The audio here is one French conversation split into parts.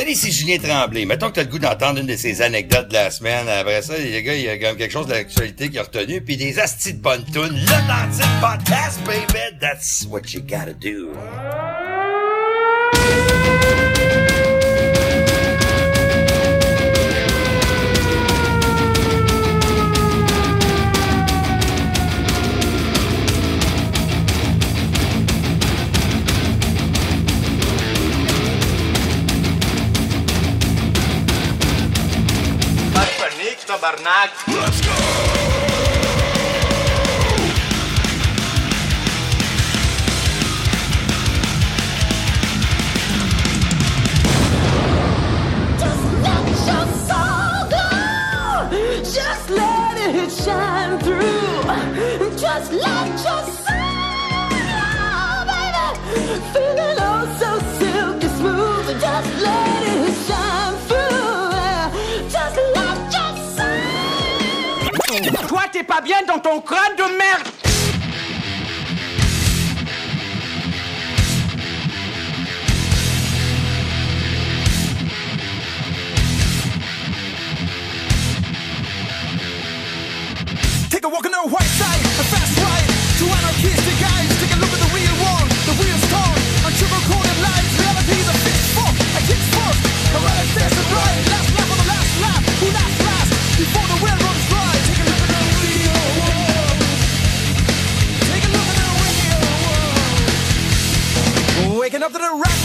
Salut, c'est Julien Tremblay. Mettons que t'as le goût d'entendre une de ces anecdotes de la semaine. Après ça, les gars, il y a quand même quelque chose de l'actualité qui a retenu, puis des astis de bonne tunes. Le Podcast, baby, that's what you gotta do. Karnak. Let's go! Just let it shine through. Just let your t'es pas bien dans ton crâne de merde. Take a walk on the white side. up to the rap.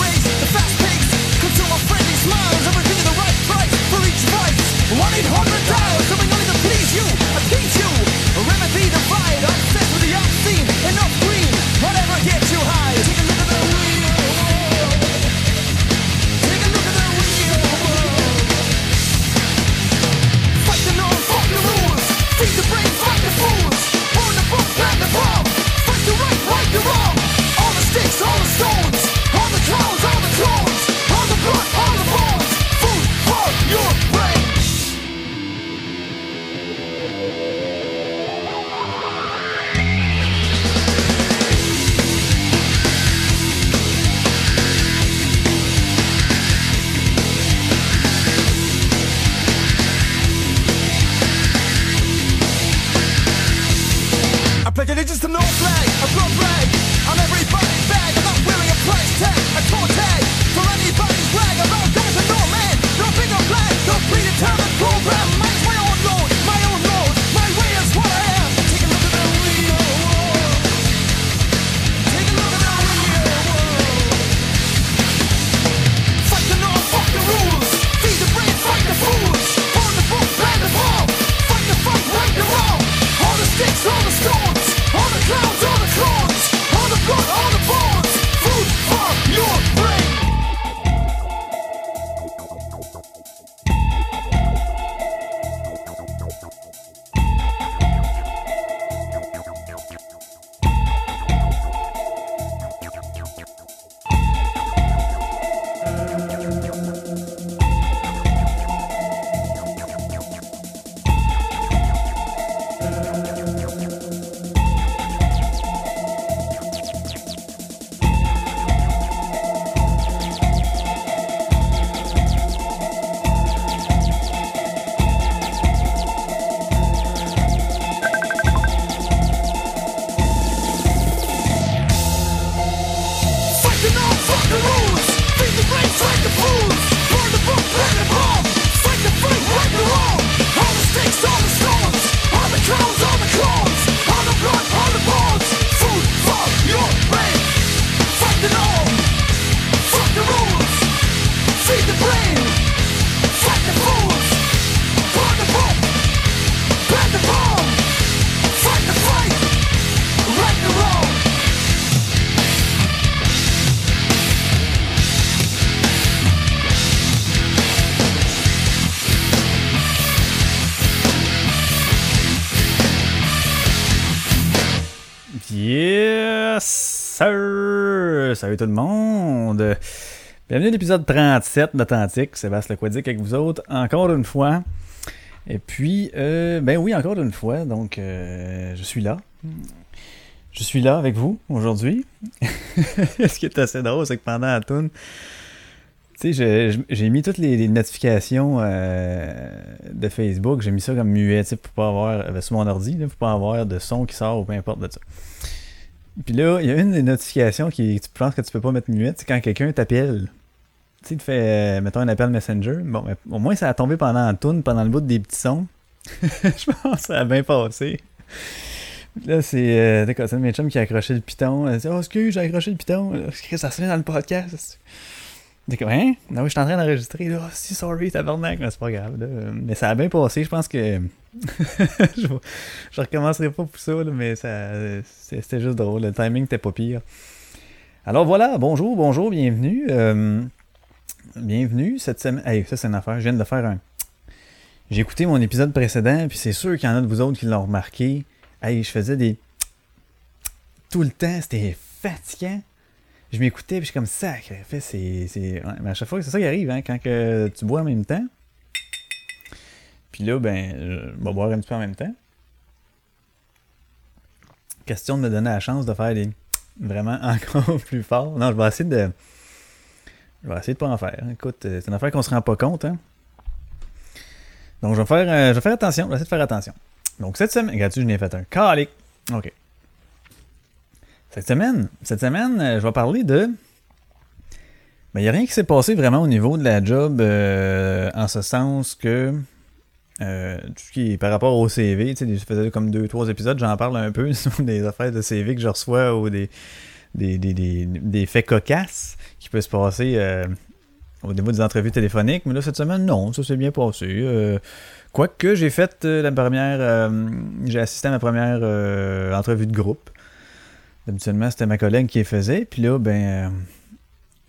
salut tout le monde. Bienvenue à l'épisode 37 d'Authentique, Sébastien Lequadic avec vous autres, encore une fois. Et puis, euh, ben oui, encore une fois, donc euh, je suis là. Je suis là avec vous aujourd'hui. Ce qui est assez drôle, c'est que pendant la toune, tu sais, j'ai mis toutes les, notifications euh, de Facebook, j'ai mis ça comme muet, tu sais, pour pas avoir, euh, sur mon ordi, là, pour pas avoir de son qui sort ou peu importe de ça. Puis là, il y a une des notifications qui, tu penses que tu peux pas mettre muette, c'est quand quelqu'un t'appelle. Tu sais, il te fait, euh, mettons, un appel Messenger. Bon, mais au moins, ça a tombé pendant la tourne, pendant le bout des petits sons. je pense que ça a bien passé. Là, c'est euh, d'accord, c'est mes chums qui a accroché le piton. Elle dit Oh, excuse, j'ai accroché le piton. Ça se fait dans le podcast. D'accord, hein? Non, oui, je suis en train d'enregistrer. Oh, si, sorry, tabarnak. Mais c'est pas grave. là. Mais ça a bien passé. Je pense que. je, recommencerai pas pour ça, là, mais ça, c'était juste drôle. Le timing était pas pire. Alors voilà, bonjour, bonjour, bienvenue. Euh, bienvenue cette semaine. Hey, ça, c'est une affaire. Je viens de faire un. J'ai écouté mon épisode précédent, puis c'est sûr qu'il y en a de vous autres qui l'ont remarqué. Hey, je faisais des. Tout le temps, c'était fatigant. Je m'écoutais, puis je suis comme sacré. Fait, c'est. c'est- mais à chaque fois, c'est ça qui arrive, hein, quand que tu bois en même temps. Puis là, ben, je vais boire un petit peu en même temps. Question de me donner la chance de faire des. Vraiment encore plus fort. Non, je vais essayer de. Je vais essayer de pas en faire. Écoute, euh, c'est une affaire qu'on se rend pas compte, hein. Donc, je vais faire, euh, je vais faire attention. Je vais essayer de faire attention. Donc, cette semaine. Regarde-tu, je n'ai fait un calique. OK. Cette semaine, cette semaine, euh, je vais parler de. Mais il n'y a rien qui s'est passé vraiment au niveau de la job euh, en ce sens que. Euh, tout ce qui est par rapport au CV, tu sais, je faisais comme deux, trois épisodes, j'en parle un peu des affaires de CV que je reçois ou des, des, des, des, des faits cocasses qui peuvent se passer euh, au niveau des entrevues téléphoniques. Mais là, cette semaine, non, ça s'est bien passé. Euh, Quoique j'ai fait la première. j'ai assisté à ma première entrevue de groupe. Habituellement, c'était ma collègue qui les faisait. Puis là, ben.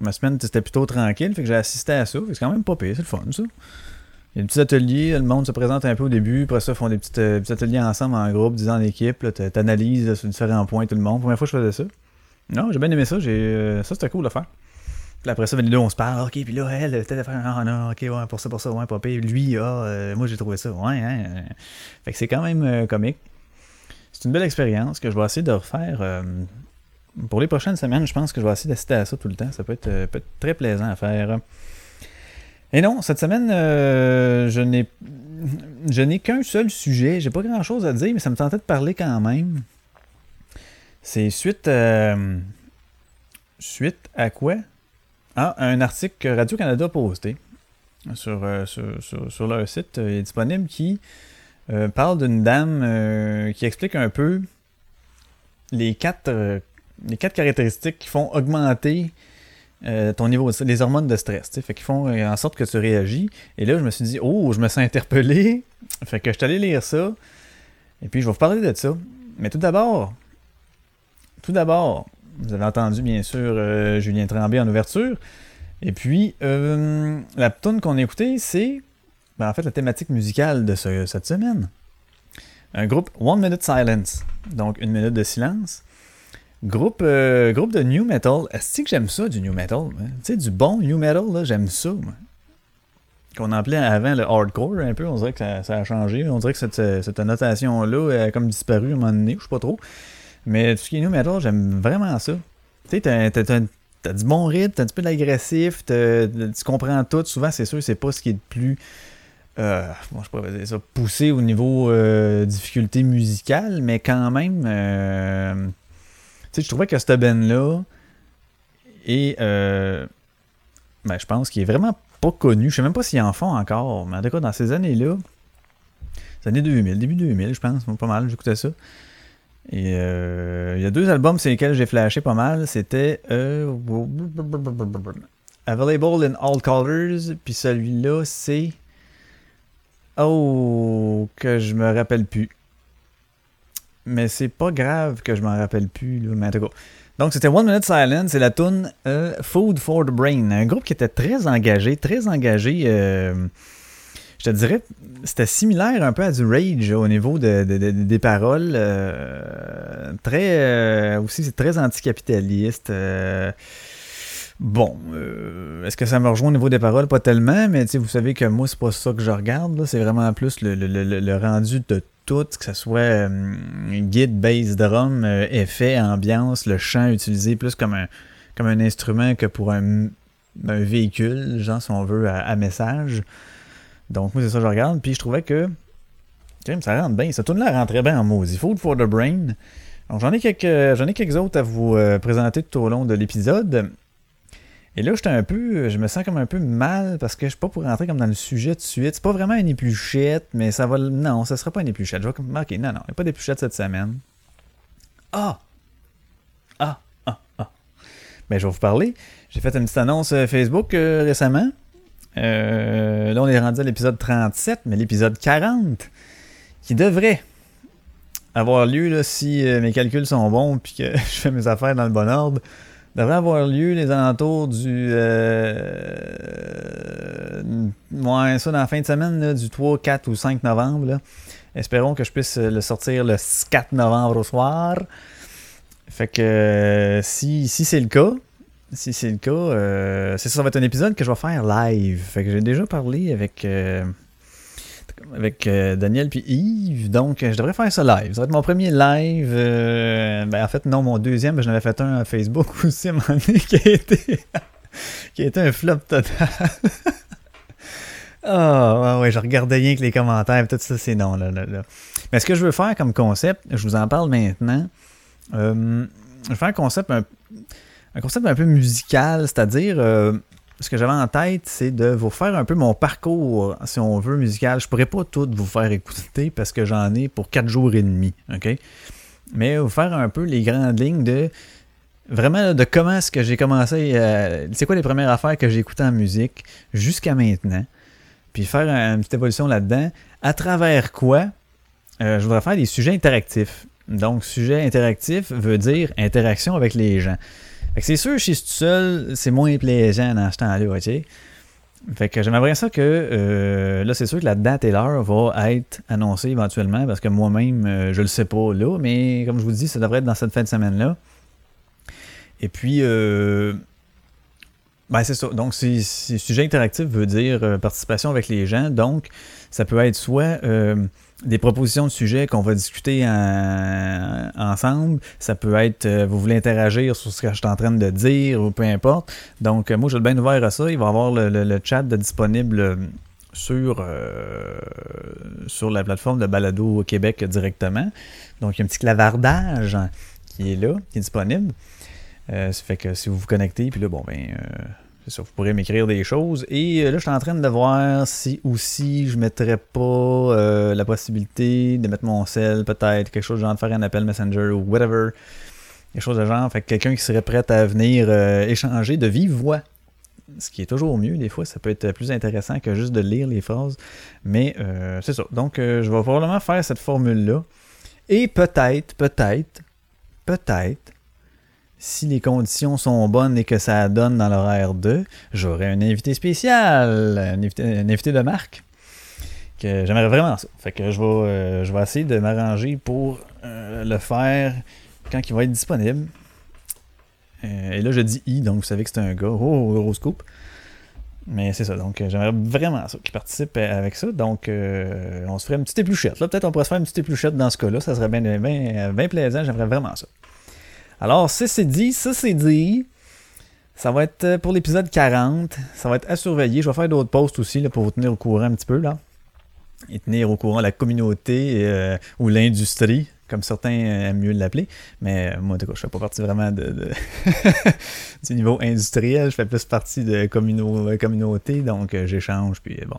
ma semaine, c'était plutôt tranquille. Fait que j'ai assisté à ça. C'est quand même pas pire. C'est le fun, ça. Il y a des petits ateliers. Le monde se présente un peu au début. Après ça, ils font des petits, euh, petits ateliers ensemble en groupe, 10 ans là, t'a- T'analyses sur différents points tout le monde. Première fois que je faisais ça. Non, j'ai bien aimé ça. Euh, ça, c'était cool à faire. Puis après ça, les deux, on se parle. OK, puis là, elle, telle affaire. Ah, non, OK, ouais, pour ça, pour ça, ouais, pire. Lui, ah, euh, moi, j'ai trouvé ça. Ouais, hein. Fait que c'est quand même euh, comique. C'est une belle expérience que je vais essayer de refaire. pour les prochaines semaines, je pense que je vais essayer d'assister à ça tout le temps. Ça peut être très plaisant à faire. Et non, cette semaine, euh, je n'ai je n'ai qu'un seul sujet. J'ai pas grand chose à dire, mais ça me tentait de parler quand même. C'est suite euh, suite à quoi? Ah, un article que Radio-Canada a posté sur, euh, sur, sur- sur leur site est disponible qui parle d'une dame qui explique un peu les quatre, les quatre caractéristiques qui font augmenter euh, ton niveau, les hormones de stress, tu fait qu'ils font en sorte que tu réagis. Et là, je me suis dit, oh, je me sens interpellé. Fait que je suis allé lire ça. Et puis, je vais vous parler de ça. Mais tout d'abord, tout d'abord, vous avez entendu, bien sûr, euh, Julien Tremblay en ouverture. Et puis, euh, la tune qu'on a écoutée, c'est ben, en fait la thématique musicale de ce- cette semaine. Un groupe One Minute Silence, donc une minute de silence. Groupe, euh, groupe de new metal. Est-ce que j'aime ça du new metal? Tu sais, du bon new metal, là, j'aime ça. Qu'on appelait avant le hardcore un peu, on dirait que ça, a changé. On dirait que cette, cette notation-là a comme disparu à un moment donné, je sais pas trop. Mais tout ce qui est new metal, j'aime vraiment ça. Tu sais, t'as, du bon rythme, t'as un petit peu d'agressif, t'as- tu comprends tout. Souvent, c'est sûr, c'est pas ce qui est le plus. Euh, bon, je pourrais dire ça, poussé au niveau euh, difficulté musicale, mais quand même. Je trouvais que cette band-là. Et. Euh, ben, je pense qu'il est vraiment pas connu. Je sais même pas s'ils en font encore, mais en tout cas, dans ces années-là. C'est années 2000, début 2000, je pense, pas mal, j'écoutais ça. Et euh, il y a deux albums sur lesquels j'ai flashé pas mal. C'était euh, Available in All Colors. Puis celui-là, c'est. Oh, que je me rappelle plus. Mais c'est pas grave que je m'en rappelle plus. Là. Mais en. Donc c'était One Minute Silence, c'est la tune euh, Food for the Brain. Un groupe qui était très engagé, très engagé. euh, je te dirais, c'était similaire un peu à du Rage au niveau de, de- de- des paroles. euh, très aussi, c'est très anticapitaliste. bon, est-ce que ça me rejoint au niveau des paroles? Pas tellement, mais vous savez que moi, c'est pas ça que je regarde. C'est vraiment plus le, le- le- le rendu de tout, que ce soit euh, guide, bass, drum, euh, effet, ambiance, le chant utilisé plus comme un, comme un instrument que pour un véhicule, genre, si on veut, à, message. Donc, moi, c'est ça que je regarde. Puis je trouvais que. Ça rentre bien. Ça tourne là rentrait bien en maudit. Food for the Brain. J'en ai quelques, j'en ai quelques autres à vous euh, présenter tout au long de l'épisode. Et là, j'étais un peu. Je me sens comme un peu mal parce que je suis pas pour rentrer comme dans le sujet de suite. C'est pas vraiment une épluchette, mais ça va. Non, ça sera pas une épluchette. Je vais marquer. Non, non, il n'y a pas d'épluchette cette semaine. Ah! Ah! Ah! Ah! Ben, je vais vous parler. J'ai fait une petite annonce euh, Facebook euh, récemment. Euh, là, on est rendu à l'épisode 37, mais l'épisode 40, qui devrait avoir lieu, là, si mes calculs sont bons, puis que je fais mes affaires dans le bon ordre, devrait avoir lieu les alentours du... Euh, ouais, ça, dans la fin de semaine, là, du 3, 4 ou 5 novembre. là. Espérons que je puisse le sortir le 4 novembre au soir. Fait que euh, si, si c'est le cas, si c'est le cas, euh, c'est ça, va être un épisode que je vais faire live. Fait que j'ai déjà parlé avec euh, avec euh, Daniel puis Yves, donc euh, je devrais faire ça live. Ça va être mon premier live. euh, ben en fait non, mon deuxième, ben, j'en avais fait un à Facebook aussi à un moment donné qui a été qui a été un flop total. Ah, ouais, ouais, je regardais rien que les commentaires, tout ça, c'est non, là, là. Mais ce que je veux faire comme concept, je vous en parle maintenant. Je vais faire un concept un, concept un peu musical, c'est-à-dire ce que j'avais en tête, c'est de vous faire un peu mon parcours, si on veut, musical. Je pourrais pas tout vous faire écouter parce que j'en ai pour 4 jours et demi, ok? Mais vous faire un peu les grandes lignes de vraiment de comment est-ce que j'ai commencé, euh, c'est quoi les premières affaires que j'ai écoutées en musique jusqu'à maintenant, puis faire une petite évolution là-dedans, à travers quoi euh, je voudrais faire des sujets interactifs. Donc, sujet interactif veut dire interaction avec les gens. C'est sûr, je suis tout seul, c'est moins plaisant dans ce temps-là, ok? Fait que j'aimerais ça que, euh, là, c'est sûr que la date et l'heure va être annoncée éventuellement, parce que moi-même, euh, je le sais pas là, mais comme je vous dis, ça devrait être dans cette fin de semaine-là. Et puis, euh, ben c'est ça. Donc, c'est, c'est- sujet interactif veut dire euh, participation avec les gens. Donc, ça peut être soit euh, des propositions de sujets qu'on va discuter en- ensemble. Ça peut être, euh, vous voulez interagir sur ce que je suis en train de dire ou peu importe. Donc, moi, je être bien ouvert à ça. Il va y avoir le, chat disponible sur, sur la plateforme de Balado au Québec directement. Donc, il y a un petit clavardage qui est là, qui est disponible. Euh, ça fait que si vous vous connectez, puis là, bon, ben, euh, c'est ça, vous pourrez m'écrire des choses. Et euh, là, je suis en train de voir si aussi je mettrais pas euh, la possibilité de mettre mon sel, peut-être, quelque chose de genre de faire un appel Messenger ou whatever. Quelque chose de genre. Fait que quelqu'un qui serait prêt à venir échanger de vive voix. Ce qui est toujours mieux, des fois, ça peut être plus intéressant que juste de lire les phrases. Mais c'est ça. Donc, je vais probablement faire cette formule-là. Et peut-être, peut-être, peut-être, si les conditions sont bonnes et que ça donne dans l'horaire 2, j'aurai un invité spécial, un invité, de marque, que j'aimerais vraiment ça. Fait que je vais, euh, essayer de m'arranger pour euh, le faire quand il va être disponible. Euh, et là, je dis I, donc vous savez que c'est un gars. Oh, gros scoop. Mais c'est ça, donc j'aimerais vraiment ça, qu'il participe avec ça. Donc, on se ferait une petite épluchette. Là, peut-être on pourrait se faire une petite épluchette dans ce cas-là. Ça serait bien, bien, bien plaisant. J'aimerais vraiment ça. Alors, ça c'est dit, ça c'est dit. Ça va être euh, pour l'épisode 40. Ça va être à surveiller. Je vais faire d'autres posts aussi pour vous tenir au courant un petit peu. là. Et tenir au courant la communauté euh, ou l'industrie, comme certains euh, aiment mieux l'appeler. Mais moi, en tout cas, je fais pas partie vraiment du niveau industriel. Je fais plus partie de communauté. Donc, j'échange. Puis bon.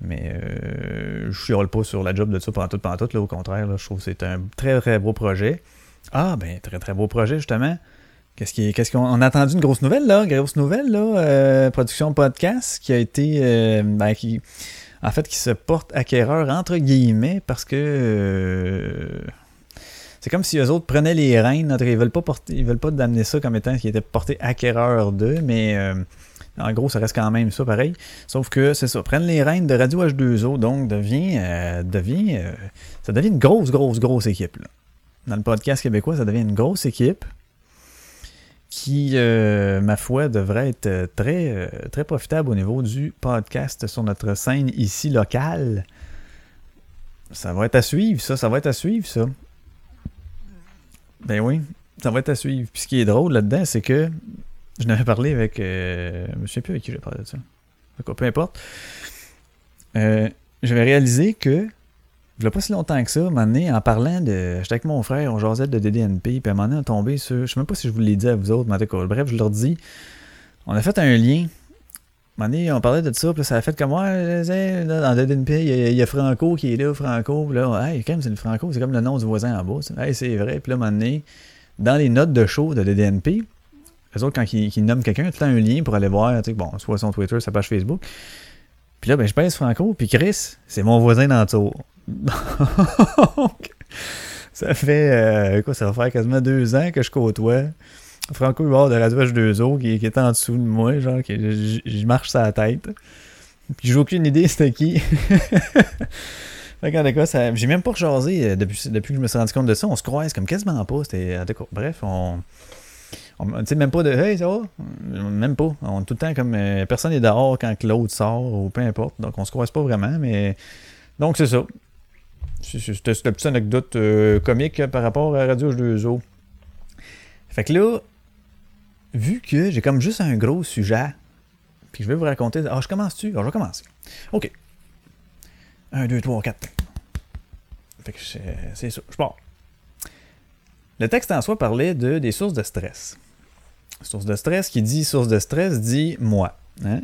Mais euh, je chiale pas sur la job de ça pendant tout, pendant tout. Là, au contraire, je trouve que c'est un très très beau projet. Ah, ben, très très beau projet, justement. Qu'est-ce qu'on on a entendu une grosse nouvelle, là? Grosse nouvelle, là? euh, production podcast qui a été. euh, ben, qui, en fait, qui se porte acquéreur, entre guillemets, parce que. euh, c'est comme si eux autres prenaient les rênes. Ils veulent pas porter, ils veulent pas d'amener ça comme étant qui était porté acquéreur d'eux, mais en gros, ça reste quand même ça pareil. Sauf que c'est ça, prennent les rênes de Radio H2O, donc devient, devient, ça devient une grosse, grosse, grosse équipe. là. Dans le podcast québécois, ça devient une grosse équipe qui, euh, ma foi, devrait être euh, très, euh, très profitable au niveau du podcast sur notre scène ici locale. Ça va être à suivre, ça, ça va être à suivre, ça. Ben oui, ça va être à suivre. Puis ce qui est drôle là-dedans, c'est que je n'avais parlé avec. je ne sais plus avec qui j'ai parlé de ça. Peu importe. Euh, J'avais réalisé que. Il n'y a pas si longtemps que ça, un donné, en parlant de. J'étais avec mon frère, on jasait de DDNP, puis à un moment donné, on tombé sur. Je sais même pas si je vous l'ai dit à vous autres, mais en tout cas, bref, je leur dis. On a fait un lien. Un moment donné, on parlait de ça, puis ça a fait comme moi, dans DDNP, il y, a, Franco qui est là, Franco, puis là, hey, quand même, c'est le Franco, c'est comme le nom du voisin en bas. Hey, c'est vrai, puis là, un moment donné, dans les notes de show de DDNP, eux autres, quand ils, nomment quelqu'un, tout le un lien pour aller voir, tu sais, bon, soit son Twitter, sa page Facebook. Puis là, ben, je pèse Franco, puis Chris, c'est mon voisin dans le tour. Donc, ça fait, euh, quoi, ça va faire quasiment deux ans que je côtoie. Franco Hubert de Radio H2O, qui, qui est en dessous de moi, genre, que je, marche sa tête. Puis j'ai aucune idée c'était qui. J'ai même pas rejasé euh, depuis, depuis que je me suis rendu compte de ça. On se croise comme quasiment pas. C'était, bref, on. on sais, même pas de Hey, ça va? Même pas. On est tout le temps comme. euh, personne n'est dehors quand l'autre sort ou peu importe. Donc on se croise pas vraiment, mais. Donc c'est ça. C'était cette petite anecdote euh, comique par rapport à Radio H2O. Fait que là, vu que j'ai comme juste un gros sujet, puis je vais vous raconter. Ah, je commence-tu? Ah, je vais commencer. OK. 1, 2, 3, 4. Fait que c'est c'est ça. Je pars. Le texte en soi parlait de, des sources de stress. Source de stress, qui dit source de stress, dit moi. hein?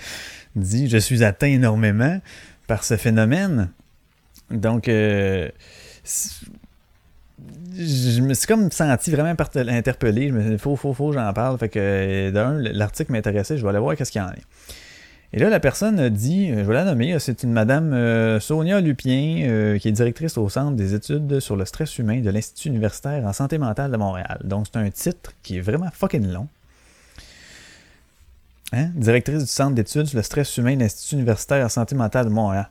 dit je suis atteint énormément par ce phénomène. Donc, euh, je me suis comme senti vraiment interpellé. Je me suis dit, faut, faut, faut, j'en parle. Fait que, euh, d'un, l'article m'intéressait, je vais aller voir qu'est-ce qu'il y en a. Et là, la personne dit, euh, je vais la nommer, c'est une madame Sonia Lupien, qui est directrice au Centre des études sur le stress humain de l'Institut universitaire en santé mentale de Montréal. Donc, c'est un titre qui est vraiment fucking long. Hein? Directrice du Centre d'études sur le stress humain de l'Institut universitaire en santé mentale de Montréal.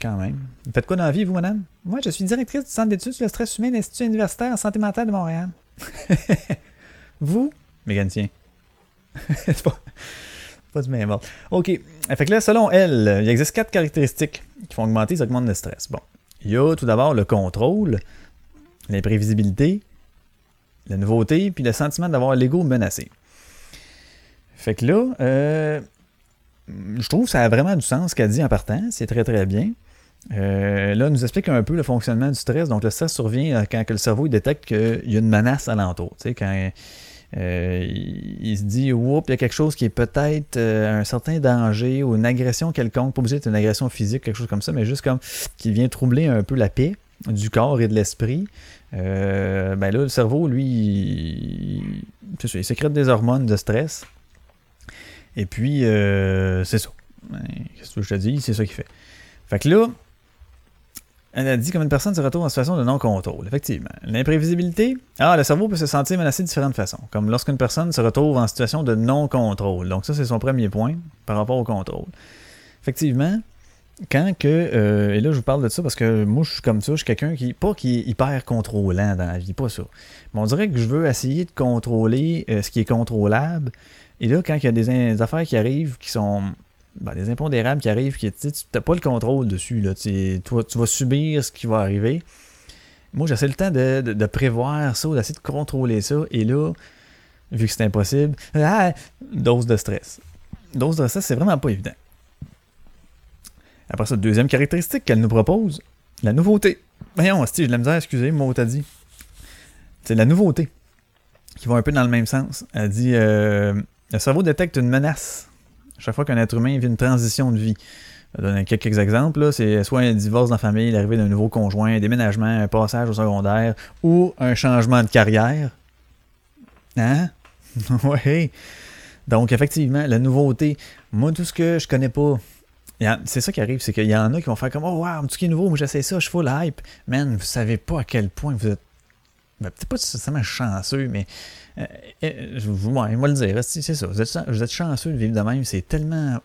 Quand même. Vous faites quoi dans la vie, vous, madame? Moi, je suis directrice du Centre d'études sur le stress humain de l'Institut universitaire en santé mentale de Montréal. vous? Mécanicien. c'est pas... Pas du même ordre. OK. Fait que là, selon elle, il existe quatre caractéristiques qui font augmenter les augments de stress. Bon. Il y a tout d'abord le contrôle, l'imprévisibilité, la nouveauté, puis le sentiment d'avoir l'ego menacé. Fait que là, euh, je trouve que ça a vraiment du sens ce qu'elle dit en partant. C'est très très bien. Euh, là, nous explique un peu le fonctionnement du stress. Donc, le stress survient euh, quand le cerveau il détecte qu'il y a une menace alentour. Tu sais, quand euh, il, se dit, oups, il y a quelque chose qui est peut-être un certain danger ou une agression quelconque, pas obligé d'être une agression physique, quelque chose comme ça, mais juste comme qui vient troubler un peu la paix du corps et de l'esprit. Ben là, le cerveau, lui, il, il sécrète des hormones de stress. Et puis, c'est ça. Ben, Qu'est-ce que je te dis? C'est ça qu'il fait. Fait que là, elle a dit comme une personne se retrouve en situation de non-contrôle. Effectivement. L'imprévisibilité? Ah, le cerveau peut se sentir menacé de différentes façons. Comme lorsqu'une personne se retrouve en situation de non-contrôle. Donc, ça, c'est son premier point par rapport au contrôle. Effectivement, quand que. euh, et là, je vous parle de ça parce que moi, je suis comme ça. Je suis quelqu'un qui. Pas qui est hyper contrôlant dans la vie, pas ça. Mais on dirait que je veux essayer de contrôler euh, ce qui est contrôlable. Et là, quand il y a des, affaires qui arrivent qui sont ben, des impondérables qui arrivent, qui, tu n'as pas le contrôle dessus. Là, tu, tu vas subir ce qui va arriver. Moi, j'essaie le temps de, de- prévoir ça, d'essayer de contrôler ça. Et là, vu que c'est impossible, ah, dose de stress. Dose de stress, c'est vraiment pas évident. Après ça, deuxième caractéristique qu'elle nous propose, la nouveauté. Voyons, si j'ai de la misère, excusez, mot t'as dit. C'est la nouveauté qui va un peu dans le même sens. Elle dit euh, le cerveau détecte une menace chaque fois qu'un être humain vit une transition de vie. Je vais donner quelques exemples. C'est soit un divorce dans la famille, l'arrivée d'un nouveau conjoint, un déménagement, un passage au secondaire ou un changement de carrière. Hein? oui. Donc, effectivement, la nouveauté. Moi, tout ce que je connais pas, c'est ça qui arrive, c'est qu'il y en a qui vont faire comme Oh, wow, tout ce qui est nouveau, moi j'essaie ça, je suis full hype. Man, vous savez pas à quel point vous êtes. Ben, peut-être pas nécessairement chanceux, mais. euh, euh, je ouais, moi le dire, c'est ça. Vous êtes, chanceux de vivre de même, c'est tellement.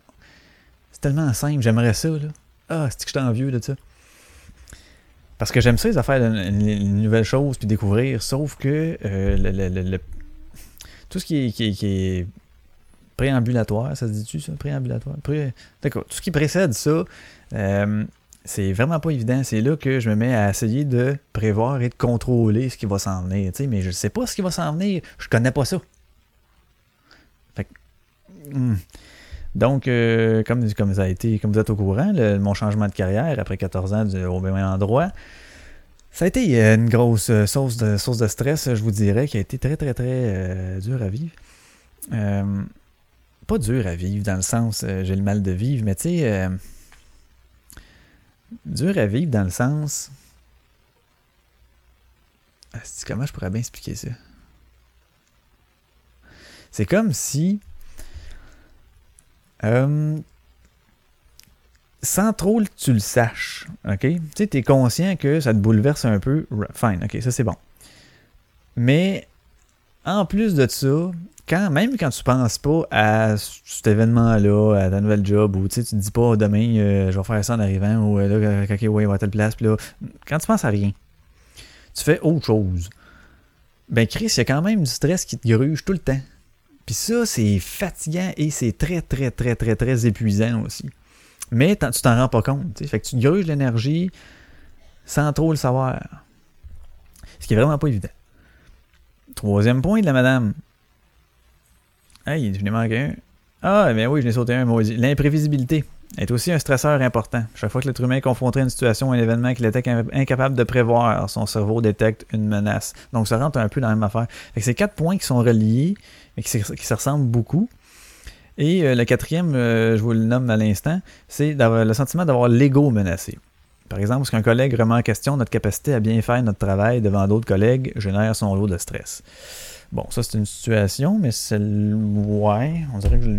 C'est tellement simple, j'aimerais ça, là. Ah, c'est que je suis envieux de ça? Parce que j'aime ça, les affaires, les, les nouvelles choses, puis découvrir, sauf que euh, le, le- le- tout ce qui est, qui préambulatoire, ça se dit-tu, ça? Préambulatoire? Pré- D'accord. Tout ce qui précède ça, euh, c'est vraiment pas évident. C'est là que je me mets à essayer de prévoir et de contrôler ce qui va s'en venir. Mais je sais pas ce qui va s'en venir. Je connais pas ça. Hmm. Donc, euh, comme, comme, ça a été, comme vous êtes au courant, mon changement de carrière après 14 ans au même endroit, ça a été euh, une grosse euh, source, de, stress, je vous dirais, qui a été très, très, très euh, dur à vivre. Pas dur à vivre dans le sens j'ai le mal de vivre, mais tu sais, dur à vivre dans le sens. Comment je pourrais bien expliquer ça? C'est comme si. euh, sans trop que tu le saches, ok? Tu sais, t'es conscient que ça te bouleverse un peu. Fine, ok, ça c'est bon. Mais en plus de ça, quand, même quand tu penses pas à cet événement-là, à ta nouvelle job, ou tu te dis pas demain euh, je vais faire ça en arrivant, ou euh, là, ok, ouais, va à telle place, puis là, quand tu penses à rien, tu fais autre chose. Ben, Chris, il y a quand même du stress qui te gruge tout le temps. Puis ça, c'est fatigant et c'est très, très, très, très, très épuisant aussi. Mais tu t'en rends pas compte. tu sais. Fait que tu gruges l'énergie sans trop le savoir. Ce qui est vraiment pas évident. Troisième point de la madame. Hey, je n'ai manqué un. Ah, ben oui, je n'ai sauté un, maudit. L'imprévisibilité est aussi un stresseur important. Chaque fois que l'être humain est confronté à une situation ou un événement qu'il était incapable de prévoir, son cerveau détecte une menace. Donc, ça rentre un peu dans la même affaire. C'est quatre points qui sont reliés et qui, se- ressemblent beaucoup. Et euh, le quatrième, euh, je vous le nomme à l'instant, c'est le sentiment d'avoir l'ego menacé. Par exemple, lorsqu'un collègue remet en question notre capacité à bien faire notre travail devant d'autres collègues, génère son lot de stress. Bon, ça c'est une situation, mais celle ouais, on dirait que je...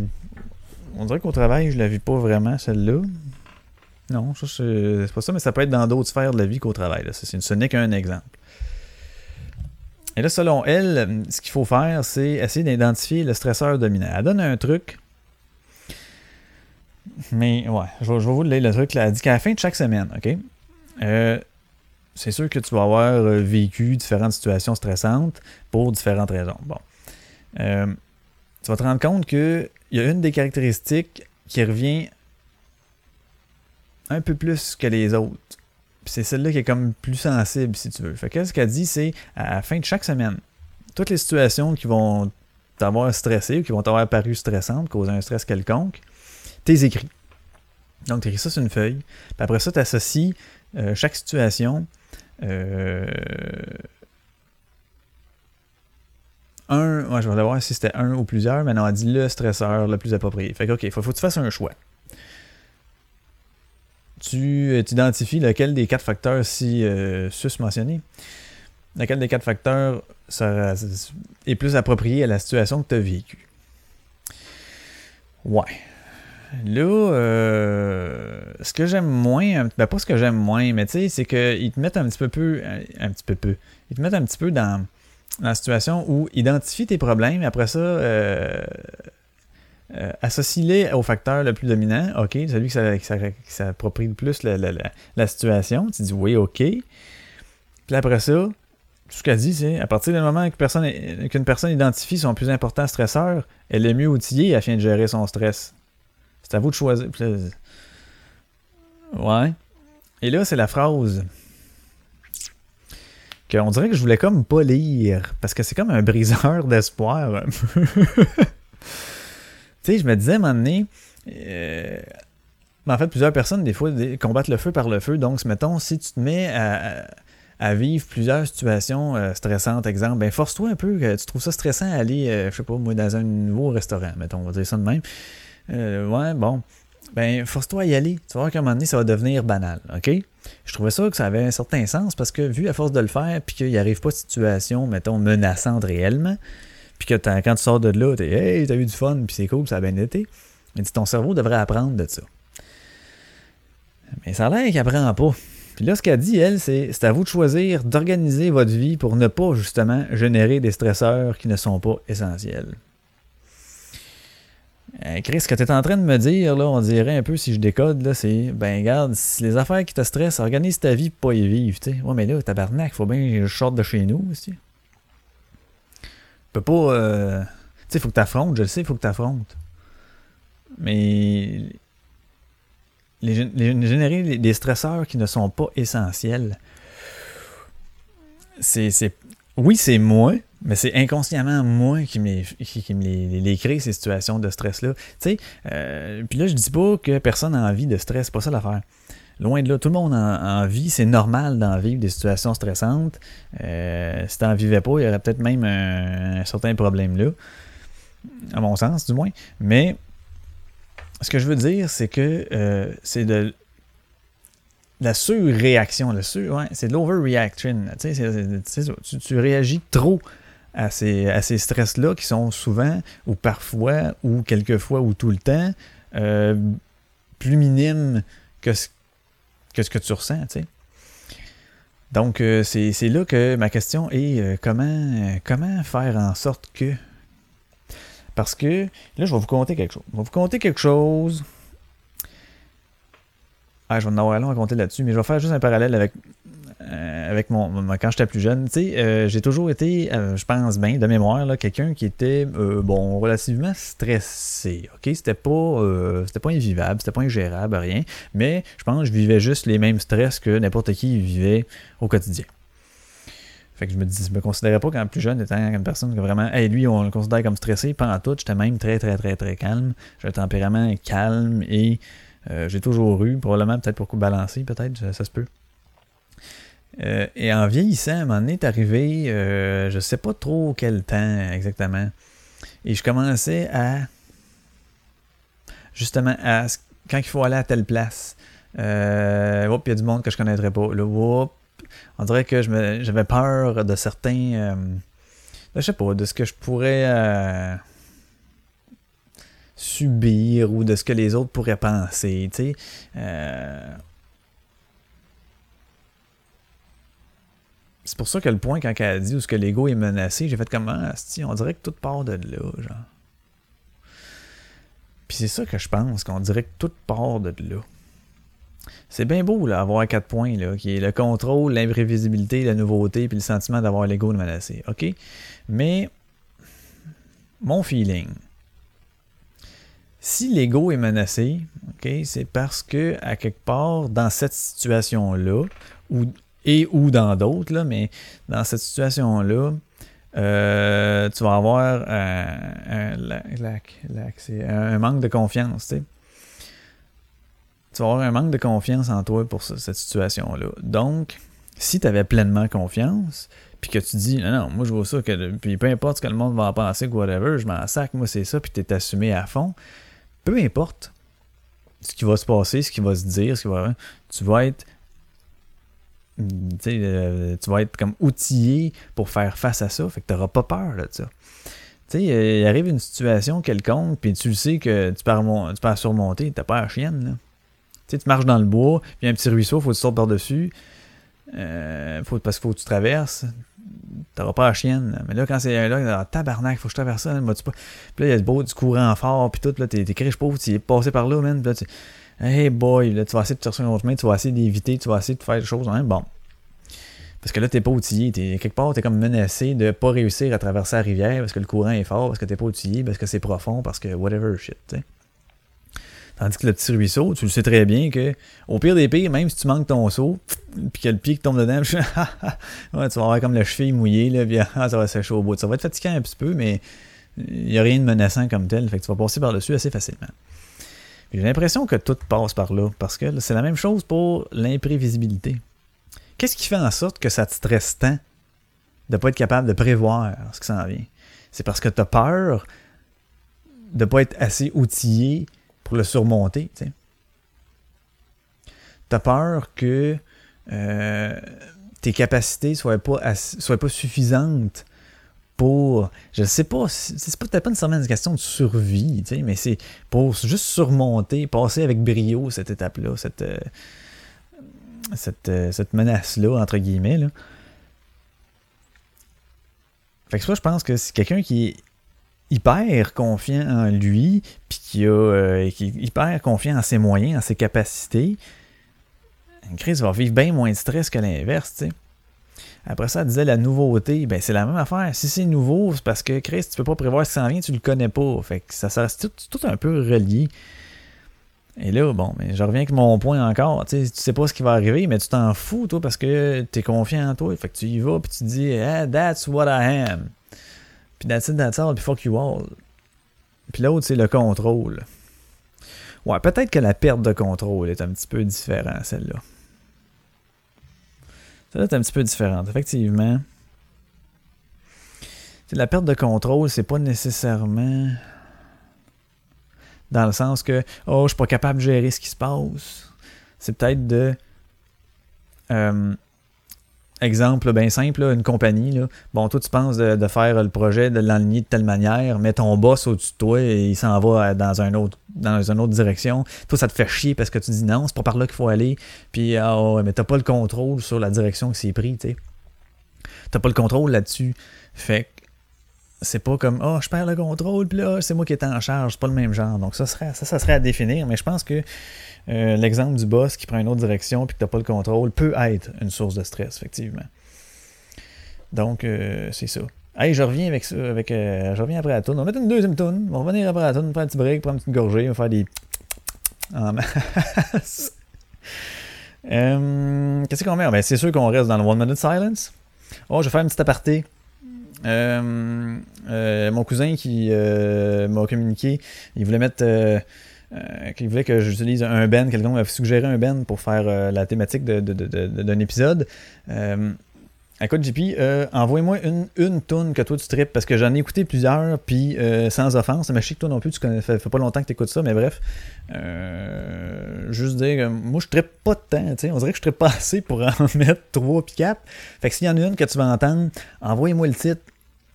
on dirait qu'au travail, je la vis pas vraiment celle-là. Non, ça c'est pas ça, mais ça peut être dans d'autres sphères de la vie qu'au travail. Ce n'est qu'un exemple. Et là, selon elle, ce qu'il faut faire, c'est essayer d'identifier le stresseur dominant. Elle donne un truc. Mais ouais, je vais, vous lire le truc. Là. Elle dit qu'à la fin de chaque semaine, OK? euh, c'est sûr que tu vas avoir euh, vécu différentes situations stressantes pour différentes raisons. Bon. Euh, tu vas te rendre compte qu'il y a une des caractéristiques qui revient un peu plus que les autres. C'est celle-là qui est comme plus sensible, si tu veux. Fait que ce qu'elle dit, c'est à la fin de chaque semaine, toutes les situations qui vont t'avoir stressé ou qui vont t'avoir paru stressantes, causer un stress quelconque, t'es écrit. Donc, tu écris ça sur une feuille. Puis après ça, tu associes euh, chaque situation. Euh, un, ouais, je vais voir si c'était un ou plusieurs, mais non, elle dit le stresseur le plus approprié. Fait que, OK, faut, faut que tu fasses un choix. Tu euh, identifies lequel des quatre facteurs si euh, sus mentionnés, lequel des quatre facteurs sera- est plus approprié à la situation que tu as vécue. Ouais. Là, euh, ce que j'aime moins, ben pas ce que j'aime moins, mais tu sais, c'est qu'ils te mettent un petit peu peu, un, petit peu peu, ils te mettent un petit peu dans, la situation où identifie tes problèmes, et après ça, euh, euh, associe-les au facteur le plus dominant, ok, celui qui s'a- qui s'a- qui s'approprie le plus la, la- la- la situation, tu dis oui, ok. Puis après ça, tout ce qu'elle dit, c'est à partir du moment que personne- qu'une personne identifie son plus important stresseur, elle est mieux outillée afin de gérer son stress. C'est à vous de choisir. Ouais. Et là, c'est la phrase qu'on dirait que je voulais comme pas lire, parce que c'est comme un briseur d'espoir tu sais, je me disais à un moment donné, euh, en fait, plusieurs personnes, des fois, combattent le feu par le feu. Donc, mettons, si tu te mets à vivre plusieurs situations euh, stressantes, exemple, ben force-toi un peu, que tu trouves ça stressant à aller, euh, je sais pas, moi, dans un nouveau restaurant, mettons, on va dire ça de même. Euh, ouais, bon. Ben, force-toi à y aller. Tu vas voir qu'à un moment donné, ça va devenir banal, OK? Je trouvais ça que ça avait un certain sens parce que, vu à force de le faire, puis qu'il n'y arrive pas de situation, mettons, menaçante réellement, puis que quand tu sors de là, t'es Hey, t'as eu du fun, puis c'est cool, ça a bien été. Mais ton cerveau devrait apprendre de ça. Mais ça a l'air qu'il apprend pas. Puis là, ce qu'elle dit, elle, c'est c'est à vous de choisir d'organiser votre vie pour ne pas, justement, générer des stresseurs qui ne sont pas essentiels. Euh, Chris, ce que tu es en train de me dire, là, on dirait un peu si je décode, là, c'est ben regarde, si les affaires qui te stressent, organise ta vie pour pas y vivre, tu sais. Ouais, mais là, tabarnak, faut bien que je sorte de chez nous aussi. peux pas. euh, Tu sais, faut que t'affrontes, je le sais, faut que t'affrontes. Mais. Les, gén- les- générer des- stresseurs qui ne sont pas essentiels, c'est. Oui, c'est moi, Mais c'est inconsciemment moi qui me, qui, me les, crée, ces situations de stress-là. Tu sais, euh, puis là, je dis pas que personne n'a envie de stress, c'est pas ça l'affaire. Loin de là, tout le monde en, vit, c'est normal d'en vivre des situations stressantes. Euh, si t'en vivais pas, il y aurait peut-être même un, certain problème là, à mon sens du moins. Mais ce que je veux dire, c'est que euh, c'est de la surréaction, sur, ouais, c'est de l'overreaction. Tu, tu réagis trop à ces, à ces stress-là qui sont souvent, ou parfois, ou quelquefois, ou tout le temps, euh, plus minimes que ce, que ce que tu ressens. Donc, euh, c'est là que ma question est euh, comment, comment faire en sorte que. Parce que là, je vais vous conter quelque chose. Je vais vous conter quelque chose. Ah, je vais en avoir long à compter là-dessus, mais je vais faire juste un parallèle avec, euh, avec mon, quand j'étais plus jeune. Tu sais, euh, j'ai toujours été, euh, je pense bien, de mémoire, quelqu'un qui était, bon, relativement stressé. Ok, c'était pas, c'était pas invivable, c'était pas ingérable, rien. Mais je pense que je vivais juste les mêmes stress que n'importe qui vivait au quotidien. Fait que je me dis, je me considérais pas quand plus jeune étant une personne que vraiment, hey, lui, on le considère comme stressé. Pendant tout, j'étais même très, très, très, très calme. J'ai un tempérament calme et j'ai toujours eu, probablement peut-être pour balancer, peut-être, ça se peut. Euh, et en vieillissant, à un moment donné, est arrivé, euh, je sais pas trop quel temps exactement, et je commençais à, justement, à, quand il faut aller à telle place, euh, il y a du monde que je connaîtrais pas, là, on dirait que j'avais peur de certains, euh, je sais pas, de ce que je pourrais euh, subir ou de ce que les autres pourraient penser. Euh, C'est pour ça que le point, quand elle a dit où ce que l'ego est menacé, j'ai fait comme ah, on dirait que tout part de là, genre. Puis c'est ça que je pense, qu'on dirait que tout part de là. C'est bien beau, là, avoir quatre points, là, qui est le contrôle, l'imprévisibilité, la nouveauté, puis le sentiment d'avoir l'ego de menacé. OK? Mais, mon feeling, si l'ego est menacé, OK, c'est parce que, à quelque part, dans cette situation-là, ou et ou dans d'autres, là, mais dans cette situation-là, euh, tu vas avoir un, un- manque de confiance, tu. Tu vas avoir un manque de confiance en toi pour ce- cette situation-là. Donc, si tu avais pleinement confiance, puis que tu dis, non, non, moi je vois ça, puis peu importe ce que le monde va en penser, whatever, je m'en sac, moi c'est ça, puis tu es assumé à fond, peu importe ce qui va se passer, ce qui va se dire, ce qui va, tu vas être euh, tu vas être comme outillé pour faire face à ça, fait que tu n'auras pas peur de ça. Tu sais, euh, il arrive une situation quelconque, puis tu le sais que tu peux, tu peux surmonter, t'as pas la chienne. Tu sais, tu marches dans le bois, puis un petit ruisseau, faut que tu sortes par-dessus, euh, faut, parce qu'il faut que tu traverses, t'auras pas la chienne. Mais là, quand c'est là, ah, tabarnak, faut que je traverse ça, là, vas-tu pas- Puis là, il y a le beau du courant fort, puis tout, là, t'es t'es criche pauvre, tu es passé par là, man, puis là, tu... Hey boy, là, tu vas essayer de chercher un autre chemin, tu vas essayer d'éviter, tu vas essayer de faire des choses, hein, bon. Parce que là, t'es pas outillé. Quelque part, t'es comme menacé de pas réussir à traverser la rivière parce que le courant est fort, parce que t'es pas outillé, parce que c'est profond, parce que whatever shit, tu sais. Tandis que le petit ruisseau, tu le sais très bien que, au pire des pires, même si tu manques ton seau, puis que le pied qui tombe dedans, tu vas avoir comme la cheville mouillée, là, puis ah, ça va sécher au bout. Ça va être fatigant un petit peu, mais il n'y a rien de menaçant comme tel, fait que tu vas passer par-dessus assez facilement. J'ai l'impression que tout passe par là, parce que c'est la même chose pour l'imprévisibilité. Qu'est-ce qui fait en sorte que ça te stresse tant de pas être capable de prévoir ce qui s'en vient? C'est parce que tu as peur de pas être assez outillé pour le surmonter. Tu as peur que euh, tes capacités soient pas, soient pas suffisantes pour, je sais pas, c'est peut-être pas nécessairement une question de survie, tu sais, mais c'est pour juste surmonter, passer avec brio cette étape-là, cette, euh, cette, euh, cette menace-là, entre guillemets. Fait que ça, je pense que c'est quelqu'un qui est hyper confiant en lui, puis qui, a, euh, qui est hyper confiant en ses moyens, en ses capacités, Chris va vivre bien moins de stress que l'inverse, tu sais. Après ça, elle disait la nouveauté, ben c'est la même affaire. Si c'est nouveau, c'est parce que Chris, tu peux pas prévoir ce qui s'en vient, tu le connais pas. Fait que ça, ça reste tout, un peu relié. Et là, bon, mais je reviens avec mon point encore. Tu sais, tu sais pas ce qui va arriver, mais tu t'en fous, toi, parce que tu es confiant en toi. Fait que tu y vas, puis tu dis, ah, that's what I am. Puis that's it, that's all, puis fuck you all. Puis l'autre, c'est le contrôle. Ouais, peut-être que la perte de contrôle est un petit peu différente, celle-là. Celle-là est un petit peu différente, effectivement. La perte de contrôle, c'est pas nécessairement dans le sens que oh, je suis pas capable de gérer ce qui se passe. C'est peut-être de euh, exemple bien simple, là, une compagnie. Là. Bon, toi, tu penses de, faire le projet, de l'enligner de telle manière, mais ton boss au-dessus de toi, et il s'en va dans, un autre, dans une autre direction. Toi, ça te fait chier parce que tu dis non, c'est pas par là qu'il faut aller. Puis, ah, ouais, mais t'as pas le contrôle sur la direction que c'est pris, tu sais. T'as pas le contrôle là-dessus. Fait c'est pas comme oh je perds le contrôle puis là c'est moi qui est en charge. C'est pas le même genre. Donc ça serait ça, ça serait à définir. Mais je pense que euh, l'exemple du boss qui prend une autre direction puis que t'as pas le contrôle peut être une source de stress effectivement. Donc euh, c'est ça. Hey je reviens avec ça avec euh, je reviens après la tourne on va mettre une deuxième tourne on va revenir après la tourne prendre un petit break prendre une petite gorgée on va faire des en masse. Qu'est-ce qu'on met? Ben, c'est sûr qu'on reste dans le one minute silence. Oh je vais faire un petit aparté mon cousin qui euh, m'a communiqué, il voulait mettre. euh, euh, voulait que j'utilise un Ben, quelqu'un m'a suggéré un Ben pour faire euh, la thématique d'un épisode. Euh, écoute, JP, euh, envoie-moi une, une toune que toi tu tripes, parce que j'en ai écouté plusieurs, puis euh, sans offense, mais je sais que toi non plus, tu connais, fait, fait pas longtemps que tu écoutes ça, mais bref. Euh, juste dire, que moi je trippe pas de temps, on dirait que je trippe pas assez pour en mettre 3 puis 4. Fait que s'il y en a une que tu vas entendre, envoie-moi le titre,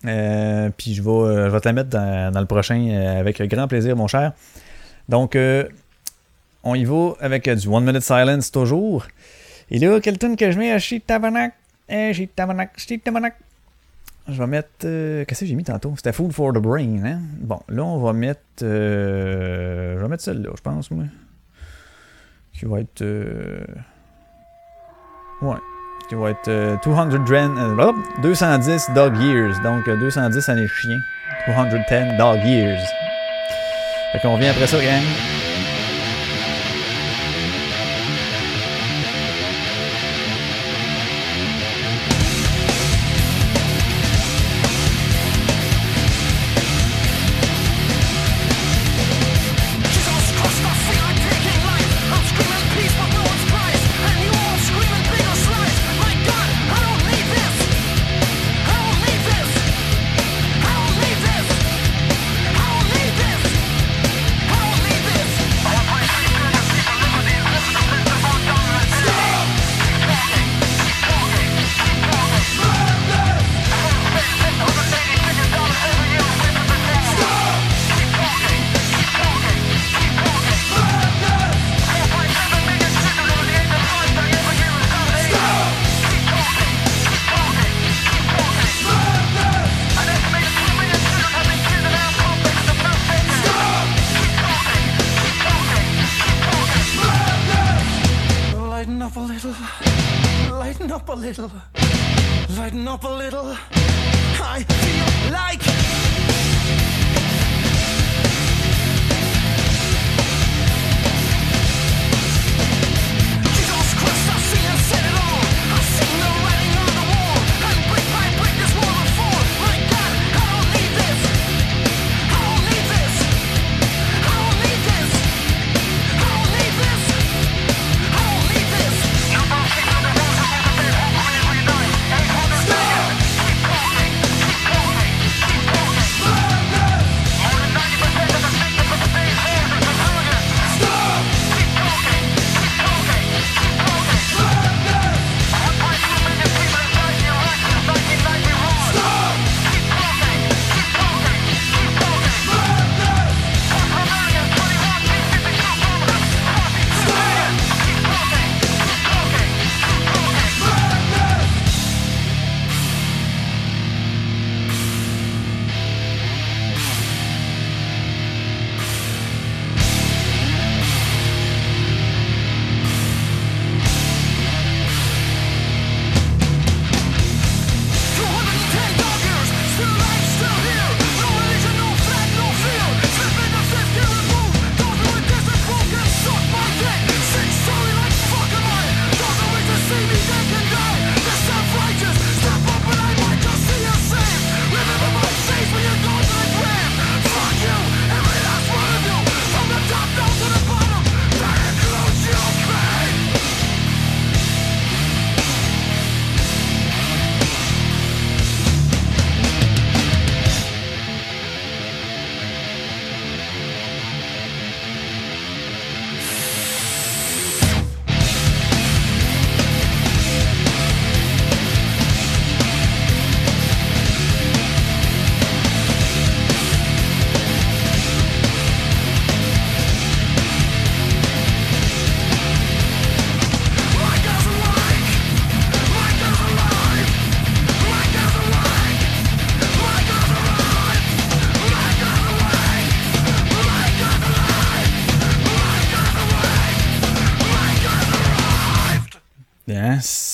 euh, puis je vais, euh, je vais te la mettre dans, dans le prochain euh, avec grand plaisir, mon cher. Donc, euh, on y va avec euh, du One Minute Silence toujours. Et là, quelle tune que je mets à Shit Tabarnak? Eh, Shit Tabarnak, Shit Tabarnak. Je vais mettre. euh, Qu'est-ce que j'ai mis tantôt? C'était Food for the Brain, hein? Bon, là, on va mettre. euh, je vais mettre celle-là, je pense, moi. Qui va être. euh, Ouais. Qui va être euh, 200 Dren- euh, hop, 210 Dog Years. Donc, euh, 210 années chiens. 210 Dog Years. Fait qu'on revient après ça, gang.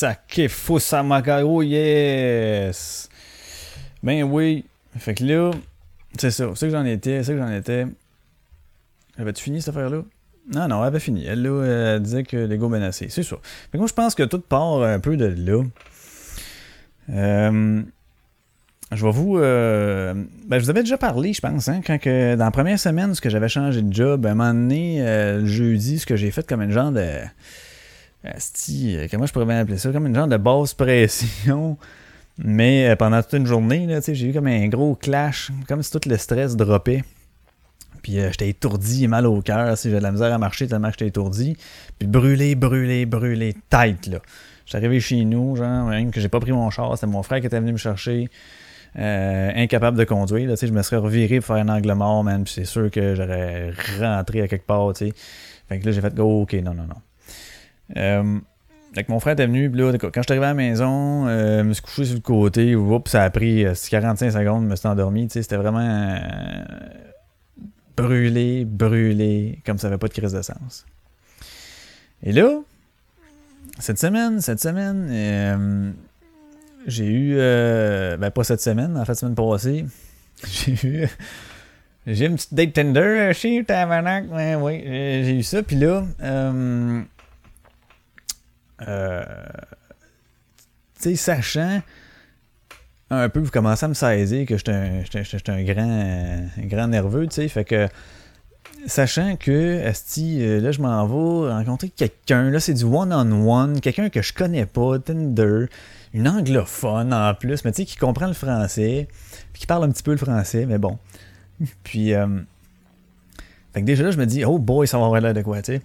Hein? Sake Fusamaka. Oh yes! Ben oui. Fait que là, c'est ça. C'est que j'en étais. C'est que j'en étais. Avais-tu fini cette affaire-là? Non, non, elle avait fini. Elle, là, disait que l'ego menacé. C'est ça. Fait que moi, je pense que tout part un peu de là. Euh, je vais vous. euh, ben, je vous avais déjà parlé, je pense, hein, quand que, dans la première semaine, ce que j'avais changé de job, à un moment donné, euh, le jeudi, ce que j'ai fait comme une genre de. Asti, euh, comment je pourrais appeler ça? Comme une genre de basse pression. Mais euh, pendant toute une journée, j'ai eu comme un gros clash, comme si tout le stress droppait. Puis euh, j'étais étourdi mal au cœur, si j'ai de la misère à marcher tellement que j'étais étourdi. Puis brûlé, brûlé, brûlé, tête, là. J'étais arrivé chez nous, genre, même que j'ai pas pris mon char, c'était mon frère qui était venu me chercher. Incapable de conduire, là, je me serais reviré pour faire un angle mort, man, puis c'est sûr que j'aurais rentré à quelque part, tu sais. Fait que là, j'ai fait, oh, ok, non, non, non. Euh, fait que mon frère était venu, là, quand je suis arrivé à la maison, euh, je me suis couché sur le côté, oups, ça a pris euh, 45 secondes, je me suis endormi, tu sais, c'était vraiment euh, brûlé, brûlé, comme ça n'avait pas de crise de sens. Et là, cette semaine, cette semaine, euh, j'ai eu, euh, ben pas cette semaine, en fait, semaine passée, j'ai eu, j'ai eu une petite date Tinder euh, chez Tavernac, ouais, oui, j'ai eu ça, puis là, euh, sachant un peu, vous commencez à me saisir que j'étais un, un grand, grand nerveux, tu sais, fait que sachant que, esti, euh, là, je m'en vais rencontrer quelqu'un, là, c'est du one-on-one, quelqu'un que je connais pas, Tinder, une anglophone en plus, mais tu sais, qui comprend le français, puis qui parle un petit peu le français, mais bon. Puis, euh, fait que déjà là, je me dis, oh boy, ça va avoir l'air de quoi, tu sais.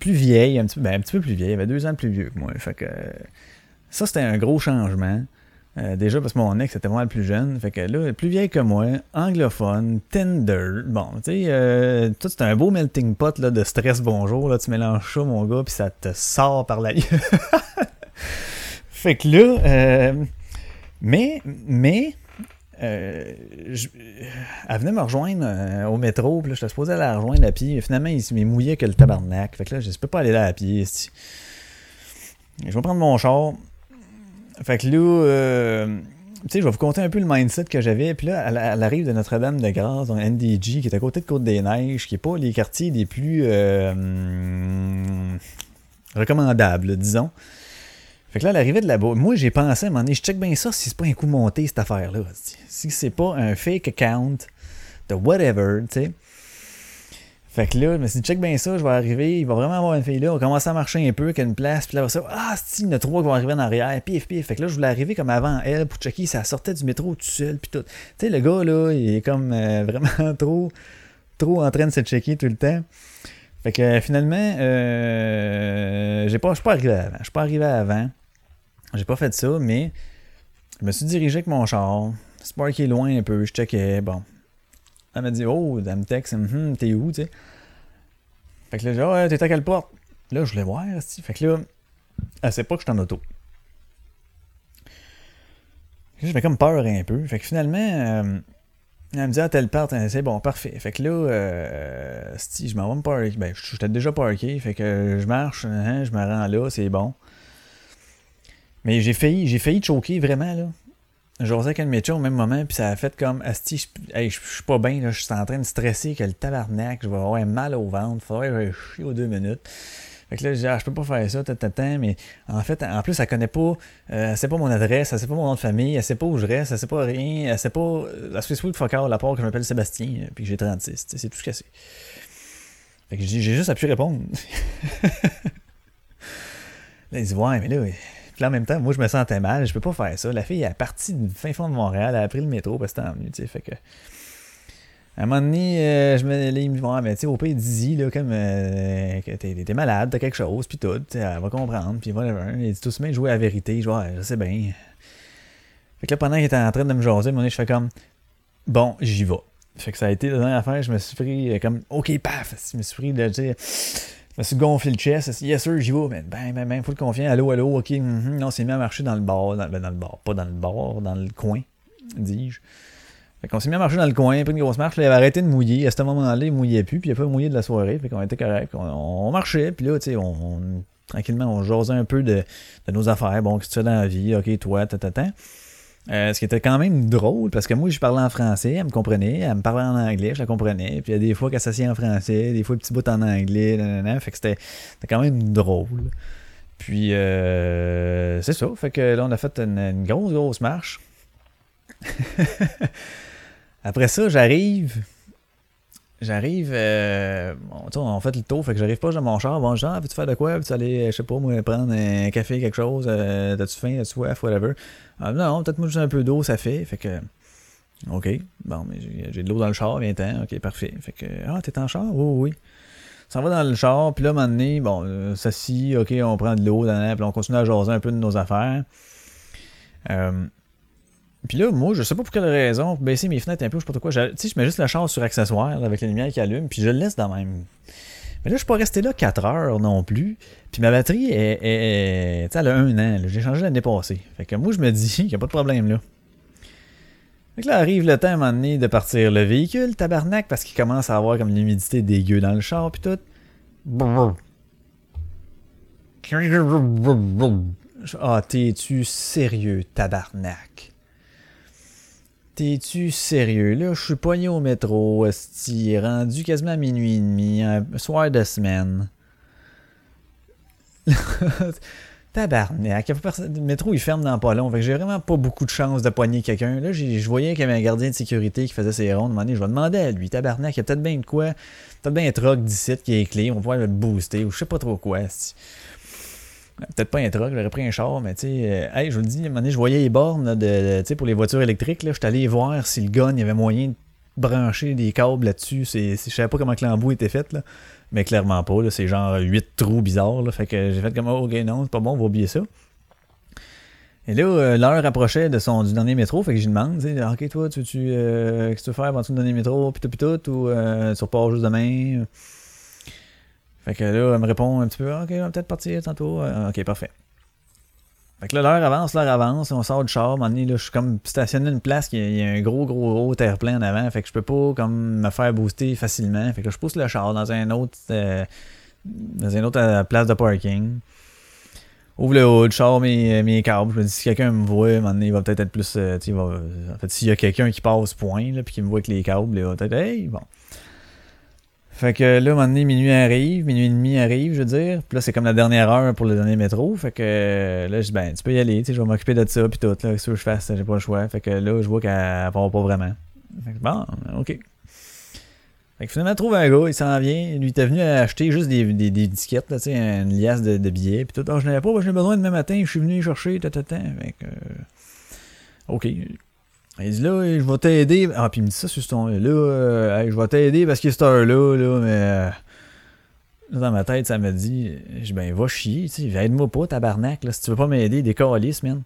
Plus vieille, un petit, peu, ben, un petit peu plus vieille, elle avait deux ans plus vieux que moi. Fait que euh, ça, c'était un gros changement. Euh, déjà parce que mon ex était vraiment le plus jeune. Fait que là, plus vieille que moi, anglophone, Tinder. Bon, tu sais, euh, tout c'est un beau melting pot là, de stress bonjour. Là, tu mélanges ça, mon gars, puis ça te sort par la fait que là, euh, mais, mais, euh, elle venait me rejoindre euh, au métro, puis là, j'étais supposé aller la rejoindre à pied. Finalement, il se m'est mouillé que le tabarnak. Fait que là, je peux pas aller là à pied. Je vais prendre mon char. Fait que là, euh, tu sais, je vais vous conter un peu le mindset que j'avais. Puis là, elle, elle arrive de Notre-Dame-de-Grâce, dans NDG, qui est à côté de Côte-des-Neiges, qui est pas les quartiers les plus recommandables, disons. Fait que là, elle arrivait de là-bas. Moi, j'ai pensé à un moment donné, je check bien ça si c'est pas un coup monté, cette affaire-là. Si c'est pas un fake account de whatever, tu sais. Fait que là, je me suis dit, check bien ça, je vais arriver, il va vraiment avoir une fille là, on va commencer à marcher un peu, qu'il y a une place, puis là, ça, ah, si, il y en a trois qui vont arriver en arrière, pif, pif. Fait que là, je voulais arriver comme avant elle pour checker elle sortait du métro tout seul, puis tout. Tu sais, le gars, là, il est comme euh, vraiment trop, trop en train de se checker tout le temps. Fait que euh, finalement, euh, j'ai pas, je suis pas arrivé avant. Je suis pas arrivé avant. J'ai pas fait ça, mais je me suis dirigé avec mon char. Sparky est loin un peu, je checkais, bon. Elle m'a dit, oh, elle me texte, Hum, t'es où, tu sais. Fait que là, j'ai dit, ouais, t'es à quelle porte? Là, je voulais voir, esti. Fait que là, elle sait pas que je suis en auto. J'avais comme peur un peu. Fait que finalement, euh, elle me dit, ah, telle porte, hein, c'est bon, parfait. Fait que là, euh, esti, je m'en vais me parker. Ben, j'étais déjà parké. Fait que je marche, hein, je me rends là, c'est bon. Mais j'ai failli, j'ai failli choquer vraiment, là. J'osais avec un de mes chums au même moment, puis ça a fait comme Asti, je hey, je- suis pas bien, là, je suis en train de stresser que le tabarnak, je vais avoir mal au ventre, faudrait que je chie aux deux minutes. Fait que là, je dis, ah, je peux pas faire ça, tata, mais en fait, en plus, elle connaît pas, euh, elle sait pas mon adresse, elle sait pas mon nom de famille, elle sait pas où je reste, elle sait pas rien, elle sait pas, euh, elle se fait sweet fuck all, à part que je m'appelle Sébastien, euh, puis que j'ai 36, tu sais, c'est tout ce qu'elle sait. Fait que j'ai juste appuyé répondre. là, il dit, ouais, mais là, en même temps, moi, je me sentais mal. Je peux pas faire ça. La fille, est partie du fin fond de Montréal. Elle a pris le métro parce que c'était emmené, tu. Fait que. À un moment donné, euh, je me dit, ouais, mais tu sais, au pire, dis là, comme euh, t'es, malade, t'as quelque chose, puis tout. Elle va comprendre, puis whatever. Il dit tout suite, jouer à la vérité. Je je sais bien. Fait que là, pendant qu'il était en train de me jaser, à un moment je fais comme, bon, j'y vais. Fait que ça a été la dernière affaire, je me suis pris euh, comme, ok, paf, je me suis pris de dire. Me suis gonflé le chest. Yes, sir, j'y vais. Ben, ben, ben, faut le confier. Allô, allô, ok. mhm. Non, c'est mis à marcher dans le bar. Dans, le bar. Pas dans le bar, dans le coin, dis-je. Fait qu'on s'est mis à marcher dans le coin, pris une grosse marche. Là, il avait arrêté de mouiller. À ce moment-là, il mouillait plus. Puis il a pas mouillé de la soirée. Fait qu'on était correct. On, marchait. Puis là, tu sais, on, tranquillement, on jasait un peu de, nos affaires. Bon, qu'est-ce que tu fais dans la vie? OK, toi, tata. Euh, ce qui était quand même drôle, parce que moi, je parlais en français, elle me comprenait, elle me parlait en anglais, je la comprenais. Puis il y a des fois qu'elle s'assied en français, des fois le petit bout en anglais, nanana, fait que c'était quand même drôle. Puis, euh, c'est ça. Fait que là, on a fait une grosse, grosse marche. Après ça, j'arrive. J'arrive. Euh, sais, on fait le tour, fait que j'arrive pas dans mon char. Bon, genre, veux-tu faire de quoi? Veux-tu aller, je sais pas, moi, prendre un café, quelque chose? Euh, T'as-tu faim? As-tu soif? Whatever? Ah, non, peut-être moi juste un peu d'eau, ça fait. Fait que. OK. Bon, mais j'ai- de l'eau dans le char, viens-t'en. OK, parfait. Fait que. Ah, t'es en char? Oui, oui. Ça va dans le char, puis là, à un moment donné, bon, euh, s'assit, OK, on prend de l'eau, puis on continue à jaser un peu de nos affaires. Euh, puis là, moi, je sais pas pour quelle raison, baisser mes fenêtres un peu, je sais pas trop quoi. je- Tu sais, je mets juste la char sur accessoire, avec la lumière qui allume, puis je le laisse dans même. Mais là, je suis pas resté là 4 heures non plus. Puis ma batterie est. est- est- elle a un an. J'ai changé l'année passée. Fait que moi, je me dis qu'il n'y a pas de problème là. Fait que là, arrive le temps à un moment donné de partir le véhicule, tabarnak, parce qu'il commence à avoir comme l'humidité dégueu dans le char, puis tout. Ah, t'es-tu sérieux, tabarnak? T'es-tu sérieux? Là, je suis poigné au métro, esti, rendu quasiment à minuit et demi, un soir de semaine. Tabarnak, le métro il ferme dans pas long, fait que j'ai vraiment pas beaucoup de chance de poigner quelqu'un. Là, je voyais qu'il y avait un gardien de sécurité qui faisait ses rondes. Je vais demander à lui, tabarnak, il y a peut-être bien de quoi, peut-être bien un truck d'ici qui est clé, on pouvoir le booster ou je sais pas trop quoi. Peut-être pas un truck, j'aurais pris un char, mais tu sais, euh, hey, je vous le dis, à un moment donné, je voyais les bornes de, pour les voitures électriques. Je suis allé voir si le gun, il y avait moyen de brancher des câbles là-dessus. Je savais pas comment que l'embout était fait, là, mais clairement pas. C'est genre 8 trous bizarres. Fait que j'ai fait comme, oh, ok, non, c'est pas bon, on va oublier ça. Et là, euh, l'heure approchait de son, du dernier métro, fait que demande, ok, toi, tu, euh, qu'est-ce que tu veux faire avant-tu le dernier métro, tout, pis tout, ou euh, tu repars juste demain? Fait que là, elle me répond un petit peu, ok, on va peut-être partir tantôt. Euh, ok, parfait. Fait que là, l'heure avance, l'heure avance, on sort du char, à un donné, là, je suis comme stationné une place, qui il y a un gros, gros, gros terre-plein en avant, fait que je peux pas comme me faire booster facilement. Fait que là, je pousse le char dans un autre, euh, dans une autre euh, place de parking. Ouvre le haut, je sors mes, mes câbles. Je me dis, si quelqu'un me voit, à un moment donné, il va peut-être être plus. euh, il en fait, s'il y a quelqu'un qui passe point, là, puis qui me voit avec les câbles, il va peut-être, hey, bon. Fait que là, un moment donné, minuit arrive, minuit et demi arrive, je veux dire. Puis là, c'est comme la dernière heure pour le dernier métro. Fait que là, je dis, ben, tu peux y aller, tu sais, je vais m'occuper de ça, puis tout, là, qu'est-ce que je fasse, j'ai pas le choix. Fait que là, je vois qu'elle part pas vraiment. Fait que bon, ok. Fait que finalement, trouve un gars, il s'en vient. Lui, était venu acheter juste des, des, des disquettes, là, tu sais, une liasse de, billets. Puis tout, ah, je n'avais pas, j'ai besoin demain matin, je suis venu chercher, ta, ta, ta. Fait que, ok. Il dit là, je vais t'aider. Ah, puis il me dit ça sur ce ton-là. Là, euh, je vais t'aider parce est cette heure-là, là, mais. euh, dans ma tête, ça me dit, je ben, va chier, tu sais, aide-moi pas, tabarnak, là, si tu veux pas m'aider, des calices, man.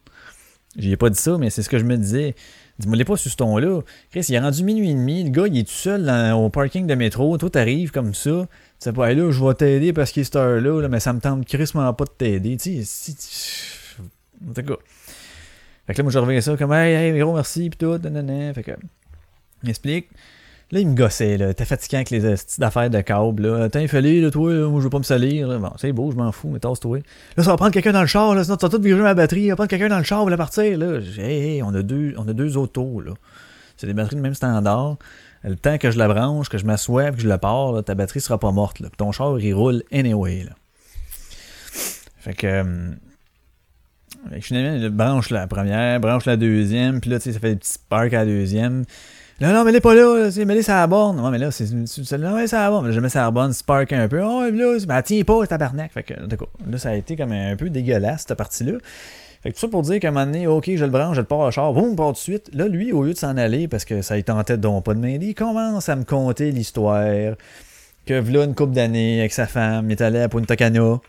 J'ai pas dit ça, mais c'est ce que je me disais. Dis-moi les pas sur ce ton-là. Chris, il est rendu minuit et demi, le gars, il est tout seul au parking de métro, toi, t'arrives comme ça. Tu sais pas, là, je vais t'aider parce qu'il est cette heure-là, là, mais ça me tente crissement pas de t'aider, tu sais. si- En tout cas. Fait que là, moi, je reviens ça comme, hey, hey, gros, merci, pis tout, nanana. Fait que, il m'explique. Là, il me gossait, là. T'es fatiguant avec les petites affaires de câble, là. T'as fallait, là, toi, là, moi, je veux pas me salir, là. Bon, c'est beau, je m'en fous, mais tasse-toi. Là, ça va prendre quelqu'un dans le char, là, sinon tu vas tout virer ma batterie. Ça va prendre quelqu'un dans le char, va partir, là. Hey, hey, on a deux, on a deux autos, là. C'est des batteries de même standard. Le temps que je la branche, que je m'assois, que je la pars, là, ta batterie sera pas morte, là. Puis ton char, il roule anyway, là. Fait que, euh, finalement, il branche la première, branche la deuxième, puis là, tu sais, ça fait des petits sparks à la deuxième. Là, non, mais elle est pas là, là, mets-les sur la borne. Ouais, mais là, c'est celle-là, ouais, ça borne. Je mets ça à borne, spark un peu. Oh, mais là, ben, elle tient pas, tabarnak. Fait que, en là, ça a été comme un peu dégueulasse, cette partie-là. Fait que tout ça pour dire qu'à un moment donné, ok, je le branche, je le pars au char, boum, part de suite. Là, lui, au lieu de s'en aller, parce que ça lui tentait donc pas de m'aider, il commence à me conter l'histoire. Que voilà une couple d'années avec sa femme, il est allé à Punta Cana.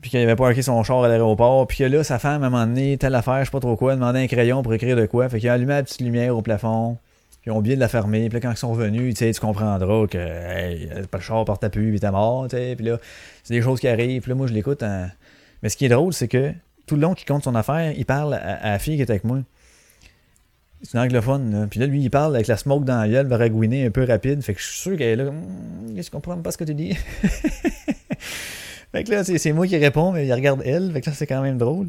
Puis qu'il avait parké son char à l'aéroport. Puis que là, sa femme, à un moment donné, telle affaire, je sais pas trop quoi, demandait un crayon pour écrire de quoi. Fait qu'il a allumé la petite lumière au plafond. Puis ils ont oublié de la fermer. Puis là, quand ils sont revenus, tu sais, tu comprendras que, hey, pas le char porte à pu, puis t'es mort, tu sais. Puis là, c'est des choses qui arrivent. Puis là, moi, je l'écoute. Mais ce qui est drôle, c'est que tout le long qu'il compte son affaire, il parle à, la fille qui est avec moi. C'est une anglophone, là. Puis là, lui, il parle avec la smoke dans la gueule, varagouiner un peu rapide. Fait que je suis sûr qu'elle est là. Hum, Je comprends pas ce que tu dis? Fait que là, c'est moi qui réponds, mais il regarde elle. Fait que là, c'est quand même drôle.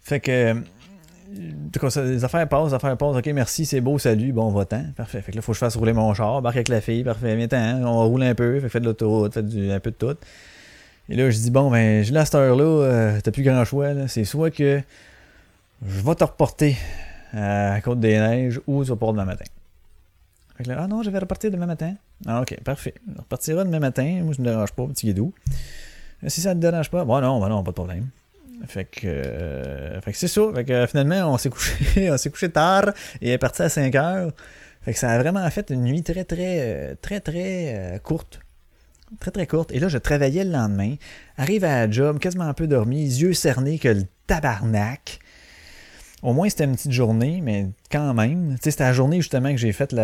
Fait que. cas, les affaires passent, les affaires passent. Ok, merci, c'est beau, salut, bon, va-t'en. Parfait. Fait que là, faut que je fasse rouler mon char, barque avec la fille, parfait, viens-t'en, on roule un peu, fait que fais de l'autoroute, fais du, un peu de tout. Et là, je dis, bon, ben, là, à cette heure-là, euh, t'as plus grand choix. C'est soit que je vais te reporter à Côte-des-Neiges ou tu vas pas demain matin. Ah non, je vais repartir demain matin. Ah, ok, parfait. On repartira demain matin. Moi, je me dérange pas, petit guidou. Si ça te dérange pas, bon, non, bon, non, pas de problème. Fait que, euh, fait que c'est ça. Fait que euh, finalement, on s'est couché, on s'est couché tard et elle est parti à 5 heures. Fait que ça a vraiment fait une nuit très, très, euh, très, très euh, courte. Très, très courte. Et là, je travaillais le lendemain. Arrive à la job, quasiment un peu dormi, yeux cernés que le tabarnak. Au moins, c'était une petite journée, mais quand même. C'était la journée justement que j'ai fait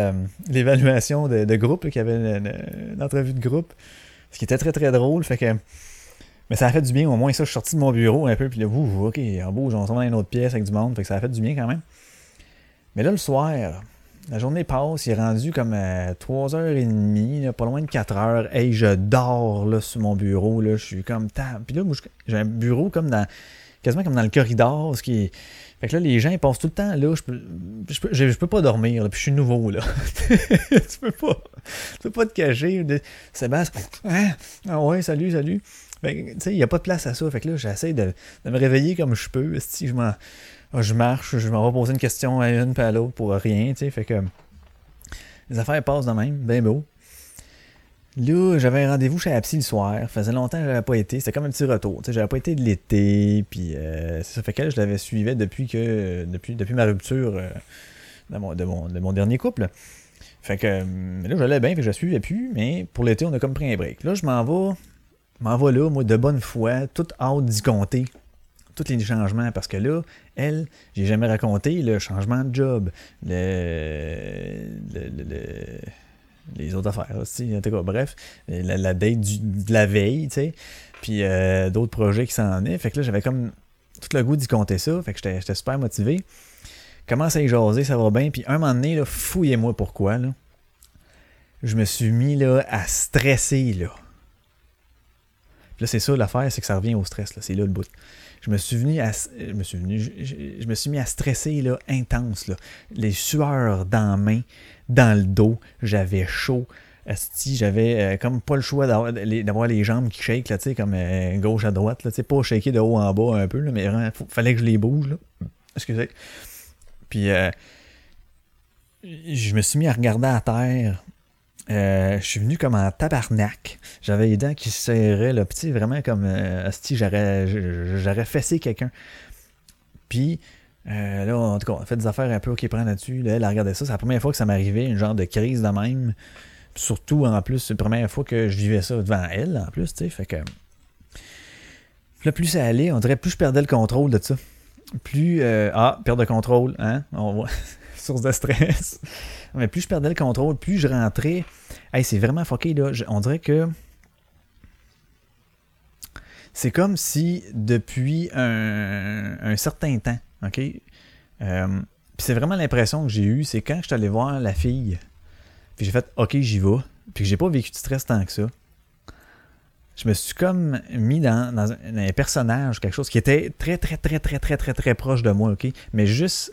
l'évaluation de, groupe, qu'il y avait le- le- l'entrevue de groupe. Ce qui était très, très drôle. Fait que. Mais ça a fait du bien, au moins ça, je suis sorti de mon bureau un peu, puis là, ouh, ok, en beau, va dans une autre pièce avec du monde, fait que ça a fait du bien quand même. Mais là, le soir, la journée passe, il est rendu comme à 3h30, là, pas loin de 4h. Hey, je dors là, sur mon bureau, là, je suis comme. Puis là, j'ai un bureau comme dans. quasiment comme dans le corridor, ce qui est. Fait que là, les gens, ils passent tout le temps là, je peux, je peux, je, peux pas dormir, là, puis je suis nouveau, là. tu peux pas. Tu peux pas te cacher. de- Sébastien, hein? Ah ouais, salut, salut. Fait tu sais, il n'y a pas de place à ça. Fait que là, j'essaie de, de me réveiller comme je peux. Si je m'en. ah, Je marche, je m'en vais poser une question à une puis à l'autre pour rien, tu sais. Fait que. Les affaires passent de même, ben beau. Là, j'avais un rendez-vous chez la le soir. Ça faisait longtemps que j'avais pas été. C'était comme un petit retour. Sais, j'avais pas été de l'été. Puis euh, ça fait qu'elle, je l'avais suivie depuis que. Depuis, depuis ma rupture euh, de, mon, de, mon, de mon dernier couple. Fait que euh, là, j'allais bien, fait que je la suivais plus. Mais pour l'été, on a comme pris un break. Là, je m'en vais là, moi, de bonne foi, toute hâte d'y compter. Tous les changements, parce que là, elle, j'ai jamais raconté le changement de job, le- le- le- les autres affaires, aussi, bref, la, date du- de la veille, tu sais, puis euh, d'autres projets qui s'en venaient. Fait que là, j'avais comme tout le goût d'y compter ça, fait que j'étais super motivé. Commence à y jaser, ça va bien, puis un moment donné, fouillez-moi pourquoi, là. Je me suis mis, là, à stresser, là. Là, c'est ça l'affaire, c'est que ça revient au stress. là. C'est là le bout. Je me suis venu à. Je me suis venu. Je- je me suis mis à stresser là, intense. Là. Les sueurs dans la main, dans le dos. J'avais chaud. Asti, j'avais euh, comme pas le choix d'avoir les, jambes qui shake, là, comme euh, gauche à droite, là, pas shaker de haut en bas un peu, là, mais vraiment, faut- fallait que je les bouge, là. Excusez. Puis, euh, je me suis mis à regarder à terre. Je suis venu comme en tabarnak. J'avais les dents qui se serraient, là. Sais, vraiment comme asti, j'aurais fessé quelqu'un. Puis, euh, là, en tout cas, on fait des affaires un peu OK, prends là-dessus. Là, elle a regardé ça. C'est la première fois que ça m'arrivait, une genre de crise de même. Surtout, en plus, c'est la première fois que je vivais ça devant elle, en plus, tu sais. Fait que. Là, plus ça allait, on dirait plus je perdais le contrôle de ça. Plus. euh, ah, perte de contrôle, hein? On voit. Source de stress. Mais plus je perdais le contrôle, plus je rentrais. Hey, c'est vraiment fucké, là. On dirait que. C'est comme si depuis un certain temps, OK? Euh, puis c'est vraiment l'impression que j'ai eue, c'est quand je suis allé voir la fille, puis j'ai fait OK, j'y vais, puis que j'ai pas vécu de stress tant que ça. Je me suis comme mis dans, dans un, un personnage, quelque chose qui était très, très, très, très, très, très, très proche de moi, OK? Mais juste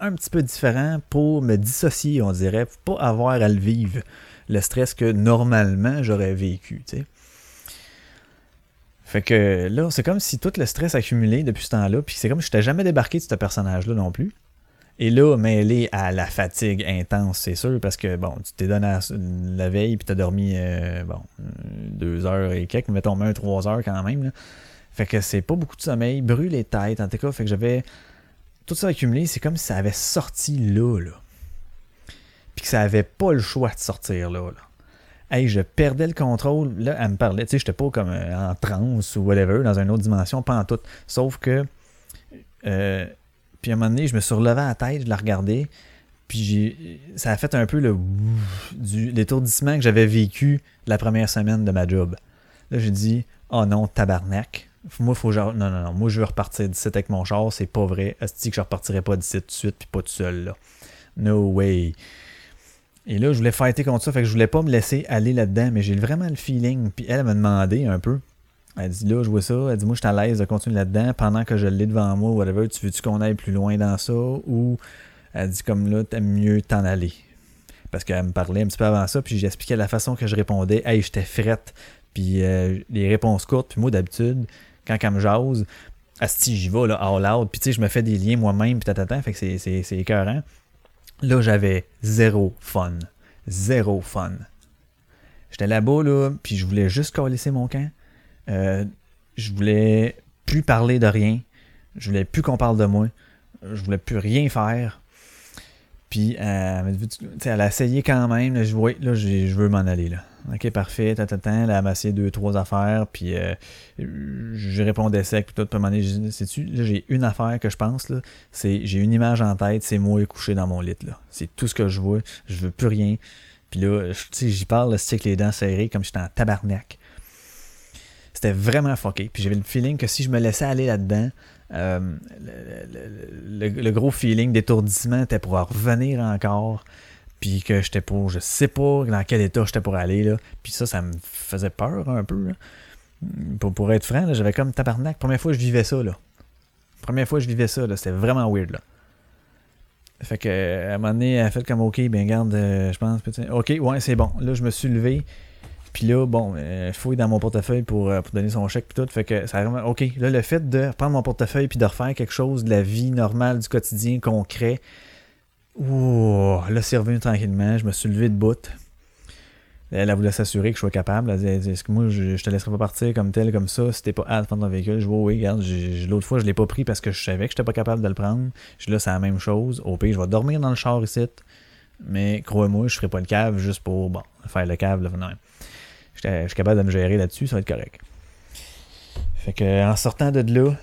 un petit peu différent pour me dissocier, on dirait, pour pas avoir à le vivre, le stress que normalement j'aurais vécu, tu sais. Fait que là, c'est comme si tout le stress accumulé depuis ce temps-là, puis c'est comme si je n'étais jamais débarqué de ce personnage-là non plus. Et là, mêlé à la fatigue intense, c'est sûr, parce que bon, tu t'es donné la veille, puis t'as dormi, euh, bon, deux heures et quelques, mettons même trois heures quand même. là. Fait que c'est pas beaucoup de sommeil, brûle les têtes, en tout cas, fait que j'avais tout ça accumulé, c'est comme si ça avait sorti là, là. Puis que ça avait pas le choix de sortir là, là. Hey, je perdais le contrôle. Là, elle me parlait. Tu sais, j'étais pas comme euh, en transe ou whatever, dans une autre dimension, pas en tout. Sauf que. euh, puis à un moment donné, je me suis relevé à la tête, je la regardais. Puis ça a fait un peu le du, l'étourdissement que j'avais vécu la première semaine de ma job. Là, j'ai dit Oh non, tabarnak. Moi, faut genre. Non, non, non. Moi, je veux repartir d'ici avec mon char. C'est pas vrai. Asti que je repartirai pas d'ici tout de suite, puis pas tout seul, là? No way. Et là, je voulais fighter contre ça, fait que je voulais pas me laisser aller là-dedans, mais j'ai vraiment le feeling. Puis elle, elle m'a demandé un peu. Elle dit là, je vois ça. Elle dit moi, je suis à l'aise de continuer là-dedans pendant que je l'ai devant moi, whatever. Tu veux-tu qu'on aille plus loin dans ça? Ou elle dit comme là, t'aimes mieux t'en aller. Parce qu'elle me parlait un petit peu avant ça, puis j'expliquais la façon que je répondais. Hey, j'étais frette. Puis euh, les réponses courtes. Puis moi, d'habitude, quand elle me jase, asti, j'y vais, là, all out. Puis tu sais, je me fais des liens moi-même, puis tatata. Fait que c'est- écœurant. Là, j'avais zéro fun. Zéro fun. J'étais là-bas, là, puis je voulais juste laisser mon camp. Euh, je voulais plus parler de rien. Je voulais plus qu'on parle de moi. Je voulais plus rien faire. Puis, euh, elle, a essayé quand même. Là, je, oui, là, j'ai- je veux m'en aller. Là. Ok, parfait. Tata, là, elle m'a essayé deux, trois affaires. Puis, euh, je répondais sec. Puis, tout, puis, à un moment donné, là, j'ai une affaire que je pense. là, c'est J'ai une image en tête. C'est moi couché dans mon lit. là. C'est tout ce que je vois. Je veux plus rien. Puis là, tu j'y parle, c'est avec les dents serrées, comme j'étais en tabarnak. C'était vraiment fucké. Puis j'avais le feeling que si je me laissais aller là-dedans, euh, le, gros feeling d'étourdissement était pour en revenir encore. Puis que j'étais pour, je sais pas dans quel état j'étais pour aller. Là. Puis ça, ça me faisait peur un peu. là. Pour, pour être franc, j'avais comme tabarnak. Première fois que je vivais ça. Là. Première fois que je vivais ça. là, C'était vraiment weird. Là. Fait que, à un moment donné, elle a fait comme OK, ben garde, euh, je pense, OK, ouais, c'est bon. Là, je me suis levé. Puis là, bon, euh, fouille dans mon portefeuille pour, euh, pour donner son chèque puis tout. Fait que ça vraiment. OK. Là, le fait de prendre mon portefeuille puis de refaire quelque chose de la vie normale, du quotidien, concret. Ouh, là, c'est revenu tranquillement. Je me suis levé de bout. Elle, voulait s'assurer que je sois capable. Elle dit, Est-ce que moi, je, je te laisserai pas partir comme tel, comme ça, si t'es pas hâte de prendre ton véhicule? Je dis, oui, oui, regarde, l'autre fois, je l'ai pas pris parce que je savais que j'étais pas capable de le prendre. Je là, c'est la même chose. Au pire, je vais dormir dans le char ici. Mais crois-moi, je ferai pas le cave juste pour, bon, faire le cave, là, non. J'étais- Je suis capable de me gérer là-dessus, ça va être correct. Fait que, en sortant de là,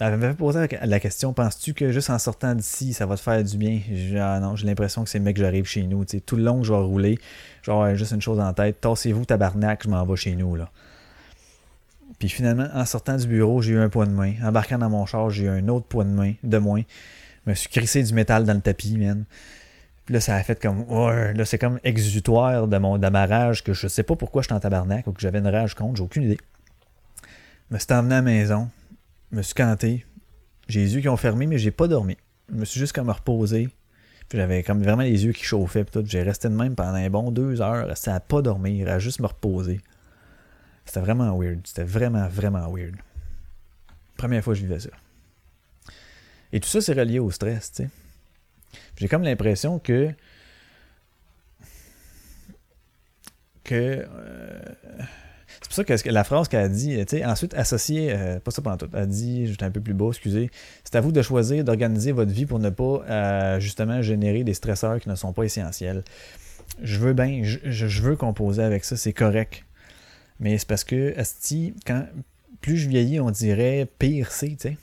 elle m'avait posé la- question penses-tu que juste en sortant d'ici, ça va te faire du bien? Ah non, j'ai l'impression que c'est mec que j'arrive chez nous. tout le long que je vais rouler, vais avoir juste une chose en tête tassez-vous, tabarnak, je m'en vais chez nous. là. Puis finalement, en sortant du bureau, j'ai eu un poids de main. Embarquant dans mon char, j'ai eu un autre poids de main, de moins. Je me suis crissé du métal dans le tapis, man. Puis là, ça a fait comme. Ouais, là, c'est comme exutoire de, mon, ma rage que je sais pas pourquoi je suis en tabarnak ou que j'avais une rage contre, j'ai aucune idée. Me suis emmené à la maison, je me suis canté. J'ai les yeux qui ont fermé, mais j'ai pas dormi. Je me suis juste comme reposé. J'avais comme vraiment les yeux qui chauffaient. Puis tout. J'ai resté de même pendant un bon deux heures, resté à pas dormir, à juste me reposer. C'était vraiment weird. C'était vraiment, vraiment weird. Première fois que je vivais ça. Et tout ça, c'est relié au stress, tu sais. J'ai comme l'impression que. que. euh, c'est pour ça que la phrase qu'elle a dit, tu sais, ensuite associer, euh, pas ça pendant tout, elle a dit, j'étais un peu plus beau, excusez, c'est à vous de choisir d'organiser votre vie pour ne pas euh, justement générer des stresseurs qui ne sont pas essentiels. Je veux bien, je veux composer avec ça, c'est correct. Mais c'est parce que, Asti, quand plus je vieillis, on dirait pire c'est, tu sais.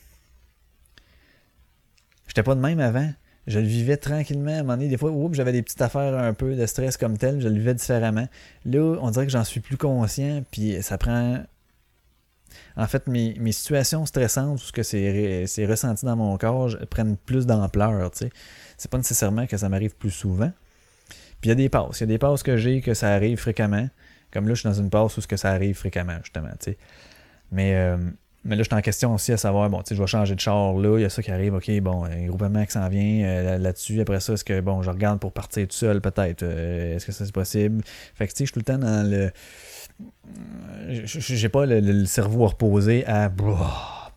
J'étais pas de même avant. Je le vivais tranquillement. À un moment donné, des fois, j'avais des petites affaires un peu de stress comme tel. Je le vivais différemment. Là, on dirait que j'en suis plus conscient. Puis ça prend. En fait, mes, situations stressantes, tout ce que c'est ressenti dans mon corps, prennent plus d'ampleur. C'est pas nécessairement que ça m'arrive plus souvent. Puis il y a des passes. Il y a des passes que j'ai que ça arrive fréquemment. Comme là, je suis dans une passe où ce que ça arrive fréquemment, justement. tu sais. Mais, euh, mais là, je suis en question aussi à savoir, bon, tu sais, je vais changer de char là, il y a ça qui arrive, ok, bon, un groupement qui s'en vient euh, là- là-dessus. Après ça, est-ce que, bon, je regarde pour partir tout seul, peut-être. euh, est-ce que ça c'est possible? Fait que, tu sais, je suis tout le temps dans le. J'ai pas le, le- cerveau reposé à.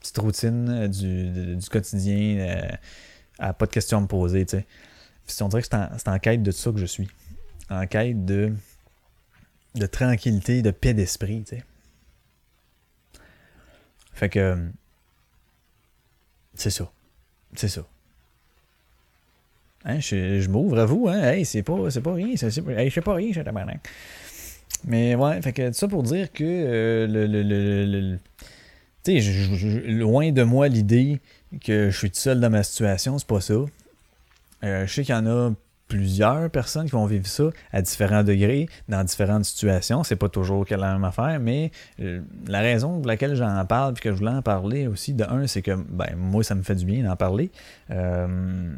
Petite routine euh, du, du- quotidien, à pas de questions à me poser, tu sais. Puis on dirait que c'est en, en quête de ça que je suis. En quête de, de tranquillité, de paix d'esprit, tu sais. Fait que. C'est ça. C'est ça. Hein, je, je m'ouvre à vous, hein. Hey, c'est pas, pas rien. c'est- c'est- hey, je sais pas rien. Mais ouais, fait que ça pour dire que euh, le, le, le, le- tu loin de moi l'idée que je suis tout seul dans ma situation, c'est pas ça. Euh, je sais qu'il y en a plusieurs personnes qui vont vivre ça à différents degrés, dans différentes situations. C'est pas toujours la même affaire, mais euh, la raison pour laquelle j'en parle puis que je voulais en parler aussi, de un, c'est que ben, moi, ça me fait du bien d'en parler. Euh,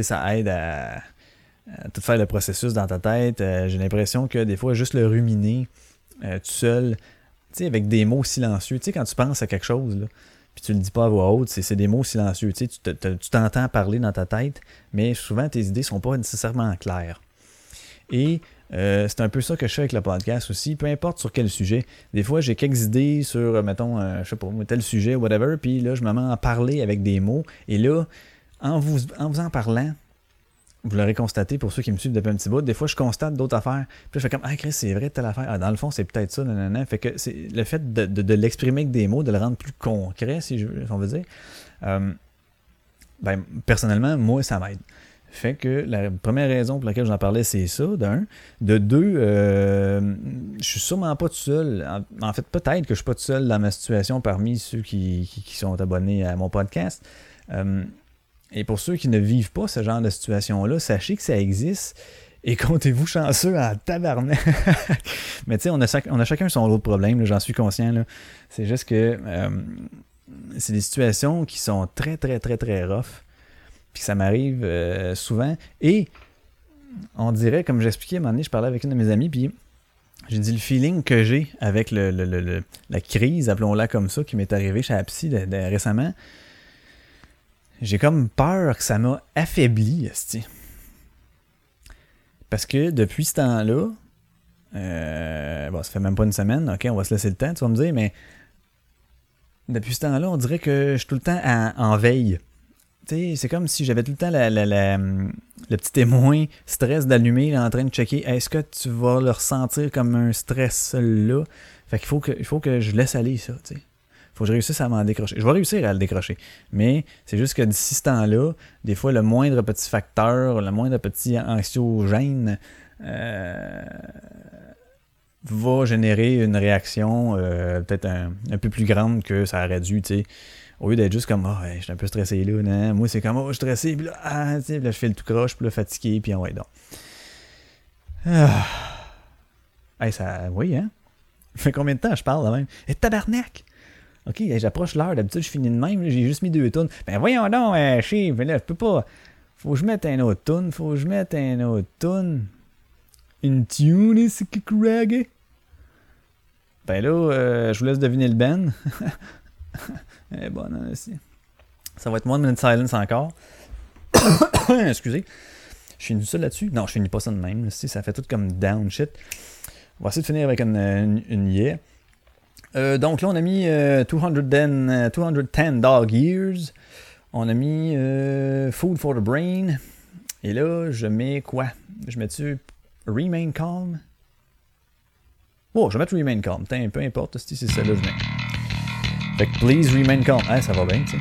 ça aide à. tout faire le processus dans ta tête. Euh, J'ai l'impression que des fois, juste le ruminer euh, tout seul, avec des mots silencieux. Tu sais, quand tu penses à quelque chose, là, puis tu le dis pas à voix haute, c'est des mots silencieux. Tu sais, t'entends parler dans ta tête, mais souvent tes idées sont pas nécessairement claires. Et euh, c'est un peu ça que je fais avec le podcast aussi, peu importe sur quel sujet. Des fois, j'ai quelques idées sur, euh, mettons, euh, je sais pas, tel sujet, whatever, puis là, je me mets à parler avec des mots. Et là, en vous en, vous en parlant, vous l'aurez constaté pour ceux qui me suivent depuis un petit bout, des fois, je constate d'autres affaires. Puis je fais comme, ah, Chris, c'est vrai, telle affaire. Ah, dans le fond, c'est peut-être ça, nanana. Fait que c'est le fait de, l'exprimer avec des mots, de le rendre plus concret, si, je, si on veut dire. euh, ben, personnellement, moi, ça m'aide. Fait que la première raison pour laquelle j'en parlais, c'est ça, d'un. De deux, euh, je suis sûrement pas tout seul. En, fait, peut-être que je suis pas tout seul dans ma situation parmi ceux qui sont abonnés à mon podcast. Euh, et pour ceux qui ne vivent pas ce genre de situation-là, sachez que ça existe. Et comptez-vous chanceux en tabarnak. Mais tu sais, on a, chacun son de problème, j'en suis conscient. C'est juste que euh, c'est des situations qui sont très, très, très, très rough. Puis ça m'arrive euh, souvent. Et on dirait, comme j'expliquais à un moment donné, je parlais avec une de mes amies, puis j'ai dit le feeling que j'ai avec le, le- la crise, appelons-la comme ça, qui m'est arrivée chez la psy récemment. J'ai comme peur que ça m'a affaibli. Parce que depuis ce temps-là, euh, bon, ça fait même pas une semaine, ok, on va se laisser le temps, tu vas me dire, mais depuis ce temps-là, on dirait que je suis tout le temps en, en veille. C'est comme si j'avais tout le temps le petit témoin stress d'allumer en train de checker est-ce que tu vas le ressentir comme un stress là Fait qu'il faut que, il faut que je laisse aller ça, tu sais. Faut que je réussisse à m'en décrocher. Je vais réussir à le décrocher. Mais c'est juste que d'ici ce temps-là, des fois, le moindre petit facteur, le moindre petit anxiogène euh, va générer une réaction euh, peut-être un, un peu plus grande que ça aurait dû, tu sais. Au lieu d'être juste comme, ah, ouais, je suis un peu stressé là, nan. moi c'est comme, oh, je suis stressé, puis là, ah, là, je fais le tout croche, puis là, fatigué, puis ah, ouais, donc. Ah. Hey, ça, oui, hein? Ça fait combien de temps je parle, là même? Et tabarnak! Ok, j'approche l'heure, d'habitude, je finis de même, j'ai juste mis deux tonnes. Ben voyons donc, euh, chief, mais là, je peux pas. Faut que je mette un autre tune, faut que je mette un autre tune. Une tune, c'est reggae? Ben là, euh, je vous laisse deviner le Ben. Eh bon, non, c'est- Ça va être One Minute Silence encore. Excusez. Je finis ça là-dessus. Non, je finis pas ça de même. ça fait tout comme down shit. On va essayer de finir avec une, une, une yeah. Euh, donc là, on a mis euh, 210, euh, 210 Dog Years. On a mis euh, Food for the Brain. Et là, je mets quoi? Je mets-tu Remain Calm? Oh, je vais mettre Remain Calm. Tain, peu importe si c'est celle-là je mets. Fait que please remain calm. Ah, ça va bien, tu sais.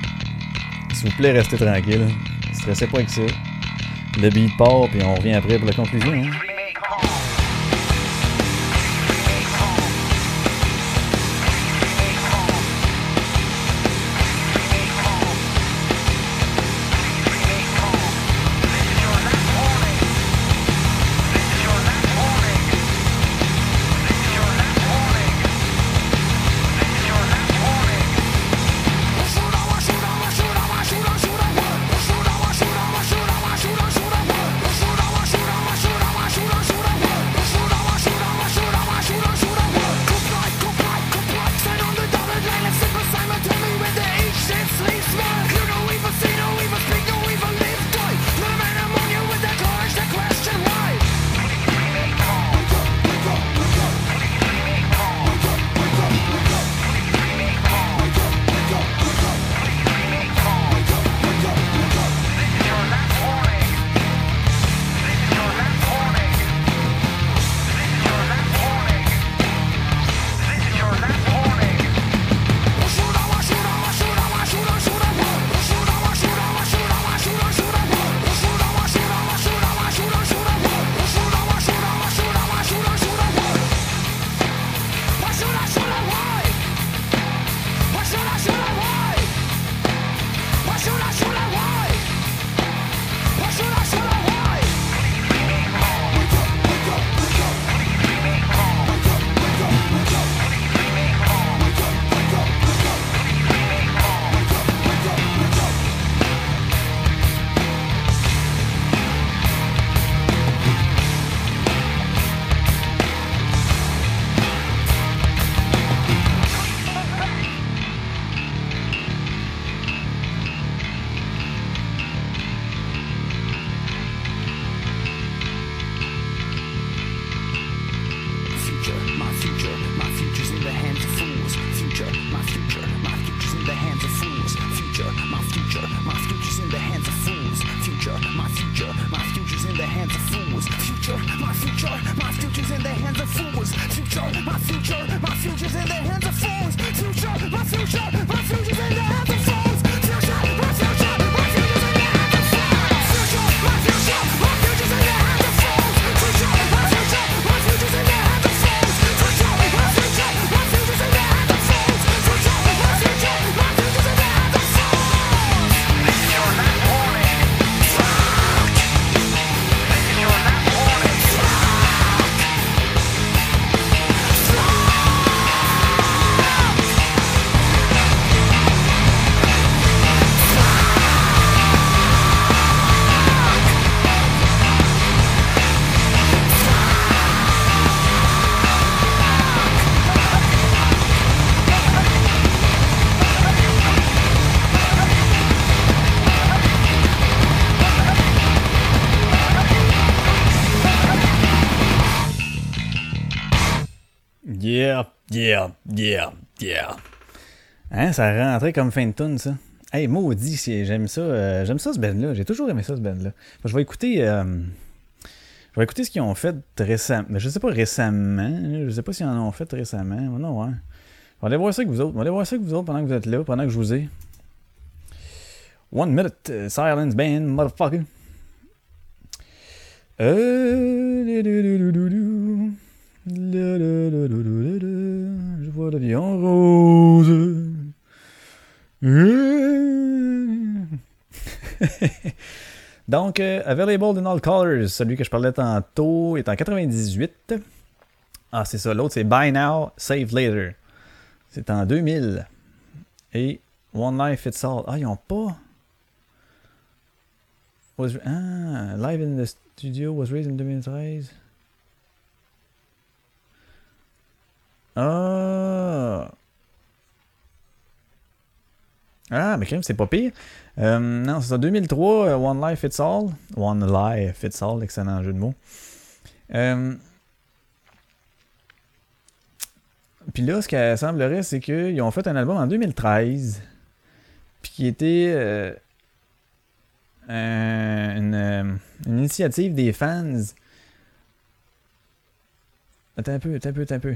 S'il vous plaît, restez tranquille. Stressez pas avec ça. Le beat part, puis on revient après pour la conclusion. hein. Yeah, yeah. Hein, ça rentrait comme fin de tune, ça. Hey, maudit, j'aime ça. euh, j'aime ça, ce band-là. J'ai toujours aimé ça, ce band-là. Je vais écouter. euh, je vais écouter ce qu'ils ont fait récemment. Mais je sais pas récemment. Je sais pas s'ils en ont fait récemment. Non, ouais. On va aller voir ça avec vous autres. On va aller voir ça avec vous autres pendant que vous êtes là, pendant que je vous ai. One minute uh, silence band, motherfucker. Euh. Je vois la vie en rose. Donc, euh, Available in All Colors, celui que je parlais tantôt, est en 98. Ah, c'est ça. L'autre, c'est Buy Now, Save Later. C'est en 2000. Et One Life Fits All. Ah, ils ont pas. Was, ah, Live in the Studio was raised in 2013. Ah. Ah, mais quand même, c'est pas pire. Euh, non, c'est ça. 2003, euh, One Life Fits All. One Life Fits All, excellent jeu de mots. Euh, Puis là, ce qui semblerait, c'est qu'ils ont fait un album en 2013. Puis qui était un- une, une initiative des fans. Attends un peu, attends un peu, attends un peu.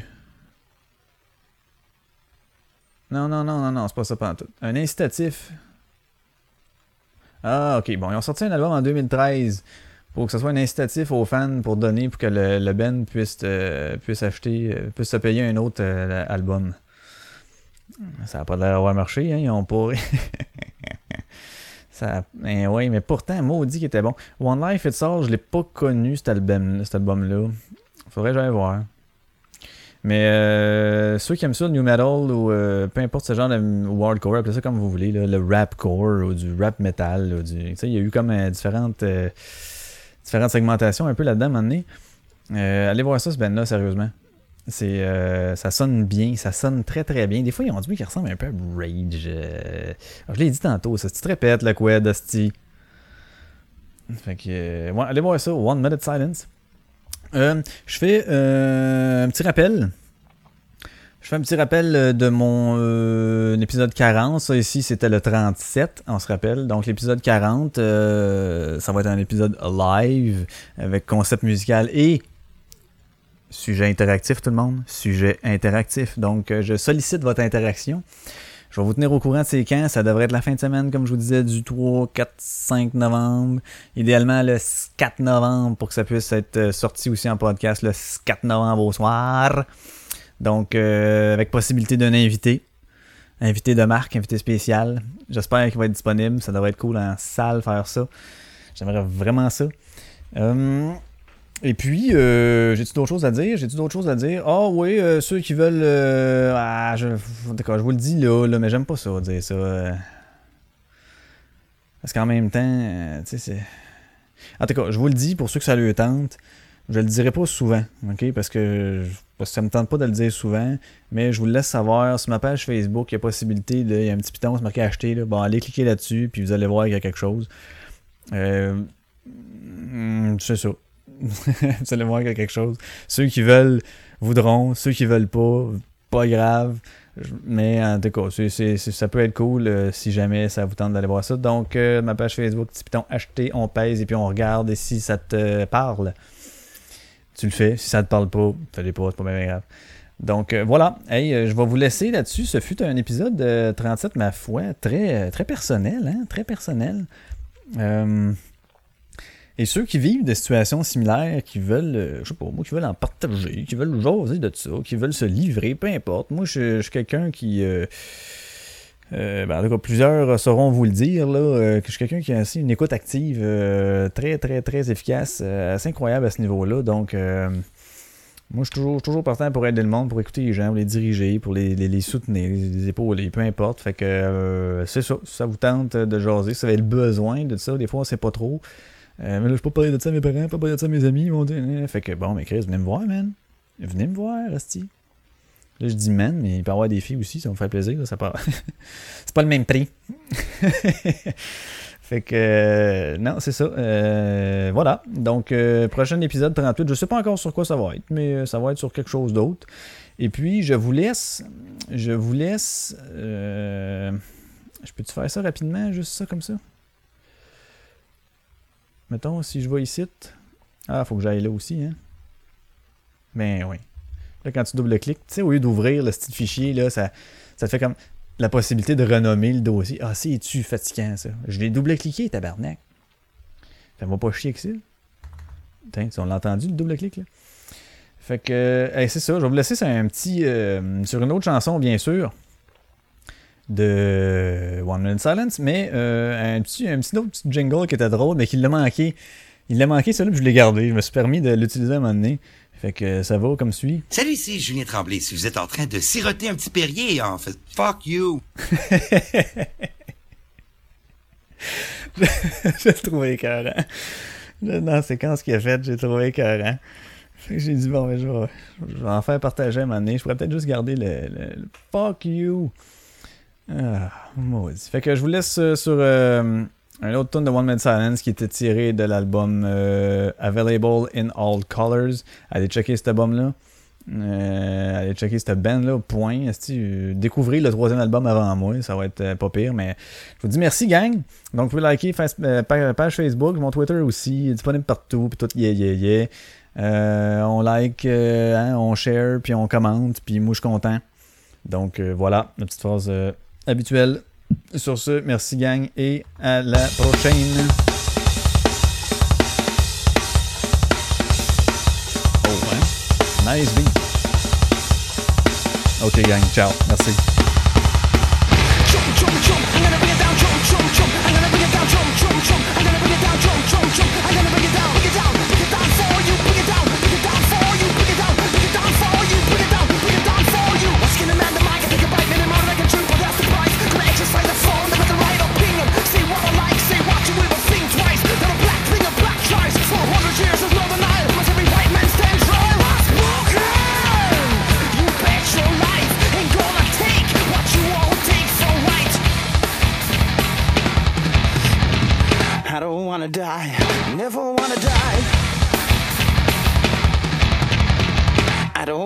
Non, non, non, non, non, c'est pas ça pas tout. Un incitatif. Ah, ok, bon, ils ont sorti un album en 2013 pour que ce soit un incitatif aux fans pour donner pour que le, le band puisse, euh, puisse acheter, euh, puisse se payer un autre euh, album. Ça n'a pas l'air d'avoir marché, hein, ils ont pas. Ça, ben ouais, mais pourtant, maudit qu'il était bon. One Life It's All, je l'ai pas connu cet album, album-là. Faudrait que j'aille voir. Mais euh, ceux qui aiment ça, New Metal ou euh, peu importe ce genre de ou hardcore, appelez ça comme vous voulez, là, le rapcore ou du rap metal, ou du, il y a eu comme euh, différentes, euh, différentes segmentations un peu là-dedans, à un moment donné. Allez voir ça, ce band-là, sérieusement. C'est, ça sonne bien, ça sonne très très bien. Des fois, ils ont dit qui ressemble un peu à Rage. je l'ai dit tantôt, ça se répète, le quad, hostie. Fait que, allez voir ça, One Minute Silence. Euh, je fais euh, un petit rappel. Je fais un petit rappel euh, de mon épisode 40. Ça ici, c'était le 37, on se rappelle. Donc l'épisode 40, euh, ça va être un épisode live avec concept musical et sujet interactif, tout le monde. Sujet interactif. Donc je sollicite votre interaction. Je vais vous tenir au courant de ces camps. Ça devrait être la fin de semaine, comme je vous disais, du 3, 4, 5 novembre. Idéalement le 4 novembre pour que ça puisse être euh, sorti aussi en podcast le 4 novembre au soir. Donc, euh, avec possibilité d'un invité. Invité de marque, invité spécial. J'espère qu'il va être disponible. Ça devrait être cool en salle faire ça. J'aimerais vraiment ça. Euh, et puis, euh, j'ai-tu d'autres choses à dire? J'ai-tu d'autres choses à dire? Ah oui, euh, ceux qui veulent... euh, ah, je, d'accord, je vous le dis là, là mais j'aime pas ça, dire ça. euh. parce qu'en même temps, euh, tu sais, c'est... En tout cas, je vous le dis, pour ceux que ça lui tente, je le dirai pas souvent, ok? Parce que, ça me tente pas de le dire souvent, mais je vous le laisse savoir. Sur ma page Facebook, il y a possibilité, de, il y a un petit piton, c'est marqué acheter, là. Bon, allez cliquer là-dessus, puis vous allez voir qu'il y a quelque chose. Hmm, c'est ça. vous allez voir qu'il y a quelque chose. Ceux qui veulent voudront, ceux qui veulent pas, pas grave. Mais en tout cas, ça peut être cool euh, si jamais ça vous tente d'aller voir ça. Donc, euh, ma page Facebook, petit piton acheter, on pèse et puis on regarde et si ça te parle. tu le fais. Si ça te parle pas, fais-le pas, c'est pas bien grave. Donc euh, voilà, hey, je vais vous laisser là-dessus. Ce fut un épisode de 37, ma foi, très, très personnel, hein, très personnel. Euh, et ceux qui vivent des situations similaires, qui veulent, euh, je sais pas, moi, qui veulent en partager, qui veulent jaser de ça, qui veulent se livrer, peu importe. Moi, je, suis quelqu'un qui. euh, euh, ben, en tout cas, plusieurs sauront vous le dire, là, que je suis quelqu'un qui a aussi une écoute active très, très, très efficace, assez incroyable à ce niveau-là. Donc, moi, je suis toujours, toujours partant pour aider le monde, pour écouter les gens, pour les diriger, pour les, les, soutenir, les, les épauler, peu importe. Fait que c'est ça. Ça vous tente de jaser, si vous avez le besoin de ça, des fois, on sait pas trop. Euh, mais là, je peux pas parler de ça à mes parents, pas parler de ça à mes amis. Vont dire, Eh. fait que bon, mais Chris, venez me voir, man. Venez me voir, Asti. Là, je dis man, mais il peut y avoir des filles aussi, ça me fait plaisir. là, ça c'est pas le même prix. fait que, euh, non, c'est ça. Euh, voilà. Donc, prochain épisode 38. Je sais pas encore sur quoi ça va être, mais ça va être sur quelque chose d'autre. Et puis, je vous laisse. Je vous laisse. je peux-tu faire ça rapidement, juste ça, comme ça? Mettons, si je vais ici. Ah, faut que j'aille là aussi, hein? Ben oui. Là, quand tu double-cliques, tu sais, au lieu d'ouvrir le petit fichier, là, ça, ça te fait comme la possibilité de renommer le dossier. Ah, c'est-tu fatigant, ça? Je l'ai double-cliqué, tabarnak. Fais-moi pas chier que ça. Tiens, on l'a entendu, le double-clic, là? Fait que, hey, c'est ça. Je vais vous laisser un petit... euh, sur une autre chanson, bien sûr, de One Minute Silence, mais euh, un, petit, un petit autre petit jingle qui était drôle, mais qui l'a manqué. Il l'a manqué, celui-là, puis je l'ai gardé. Je me suis permis de l'utiliser à un moment donné. Fait que ça va comme suit. Salut, ici Julien Tremblay. Si vous êtes en train de siroter un petit Perrier, en fait, fuck you. j'ai trouvé écœurant. Dans la séquence qu'il a faite, j'ai trouvé écœurant. Fait que j'ai dit, bon, mais je vais, je vais en faire partager à un moment donné. Je pourrais peut-être juste garder le, le- le fuck you. Ah, maudit. Fait que je vous laisse euh, sur euh, un autre tune de One Minute Silence qui était tiré de l'album euh, Available in All Colors. Allez checker cet album-là. Allez checker cette band-là, point. Esti, euh, découvrez le troisième album avant moi, ça va être pas pire, mais je vous dis merci, gang. Donc, vous pouvez liker page Facebook, mon Twitter aussi, est disponible partout, puis tout, yeah, yeah, yeah. On like, hein, on share, puis on commente, puis moi, je suis content. Donc, voilà, la petite phrase habituelle. Sur ce, merci, gang, et à la prochaine. Oh, hein? Nice beat. Ok, gang, ciao, merci.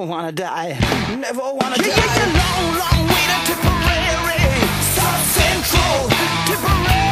Don't wanna die, never wanna die. Yeah, yeah, long, long way to Tipperary, South Central, Tipperary.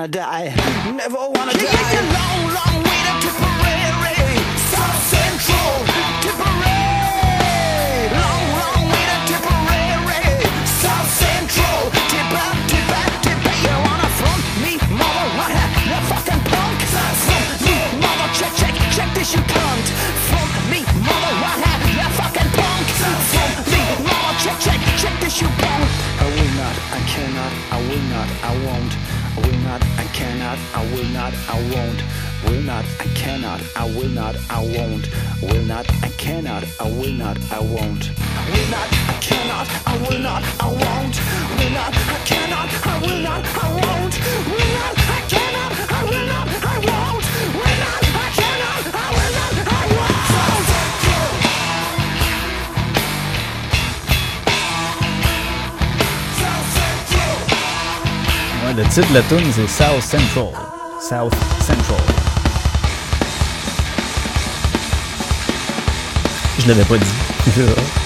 wanna die. Never wanna yeah, die. a long, long way to Tipperary, South Central, Tipperary. Long, long way to Tipperary, South Central, You wanna front me, mother? What punk! Front me, mother. Check, check, check this, you. Front me, mother. What punk! Front me, mother. Check, check, check this, you punk. I will not. I cannot. I will not. I won't cannot, I will not, I won't, will not, I cannot, I will not, I won't, will not, I cannot, I will not, I won't, will not, I cannot, I will not, I won't, will not, I cannot, I will not, I won't, will not, I le titre de la tune c'est South Central. South Central. Je l'avais pas dit.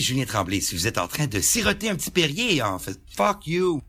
Julien Tremblay. Si vous êtes en train de siroter un petit Perrier, en fait, fuck you.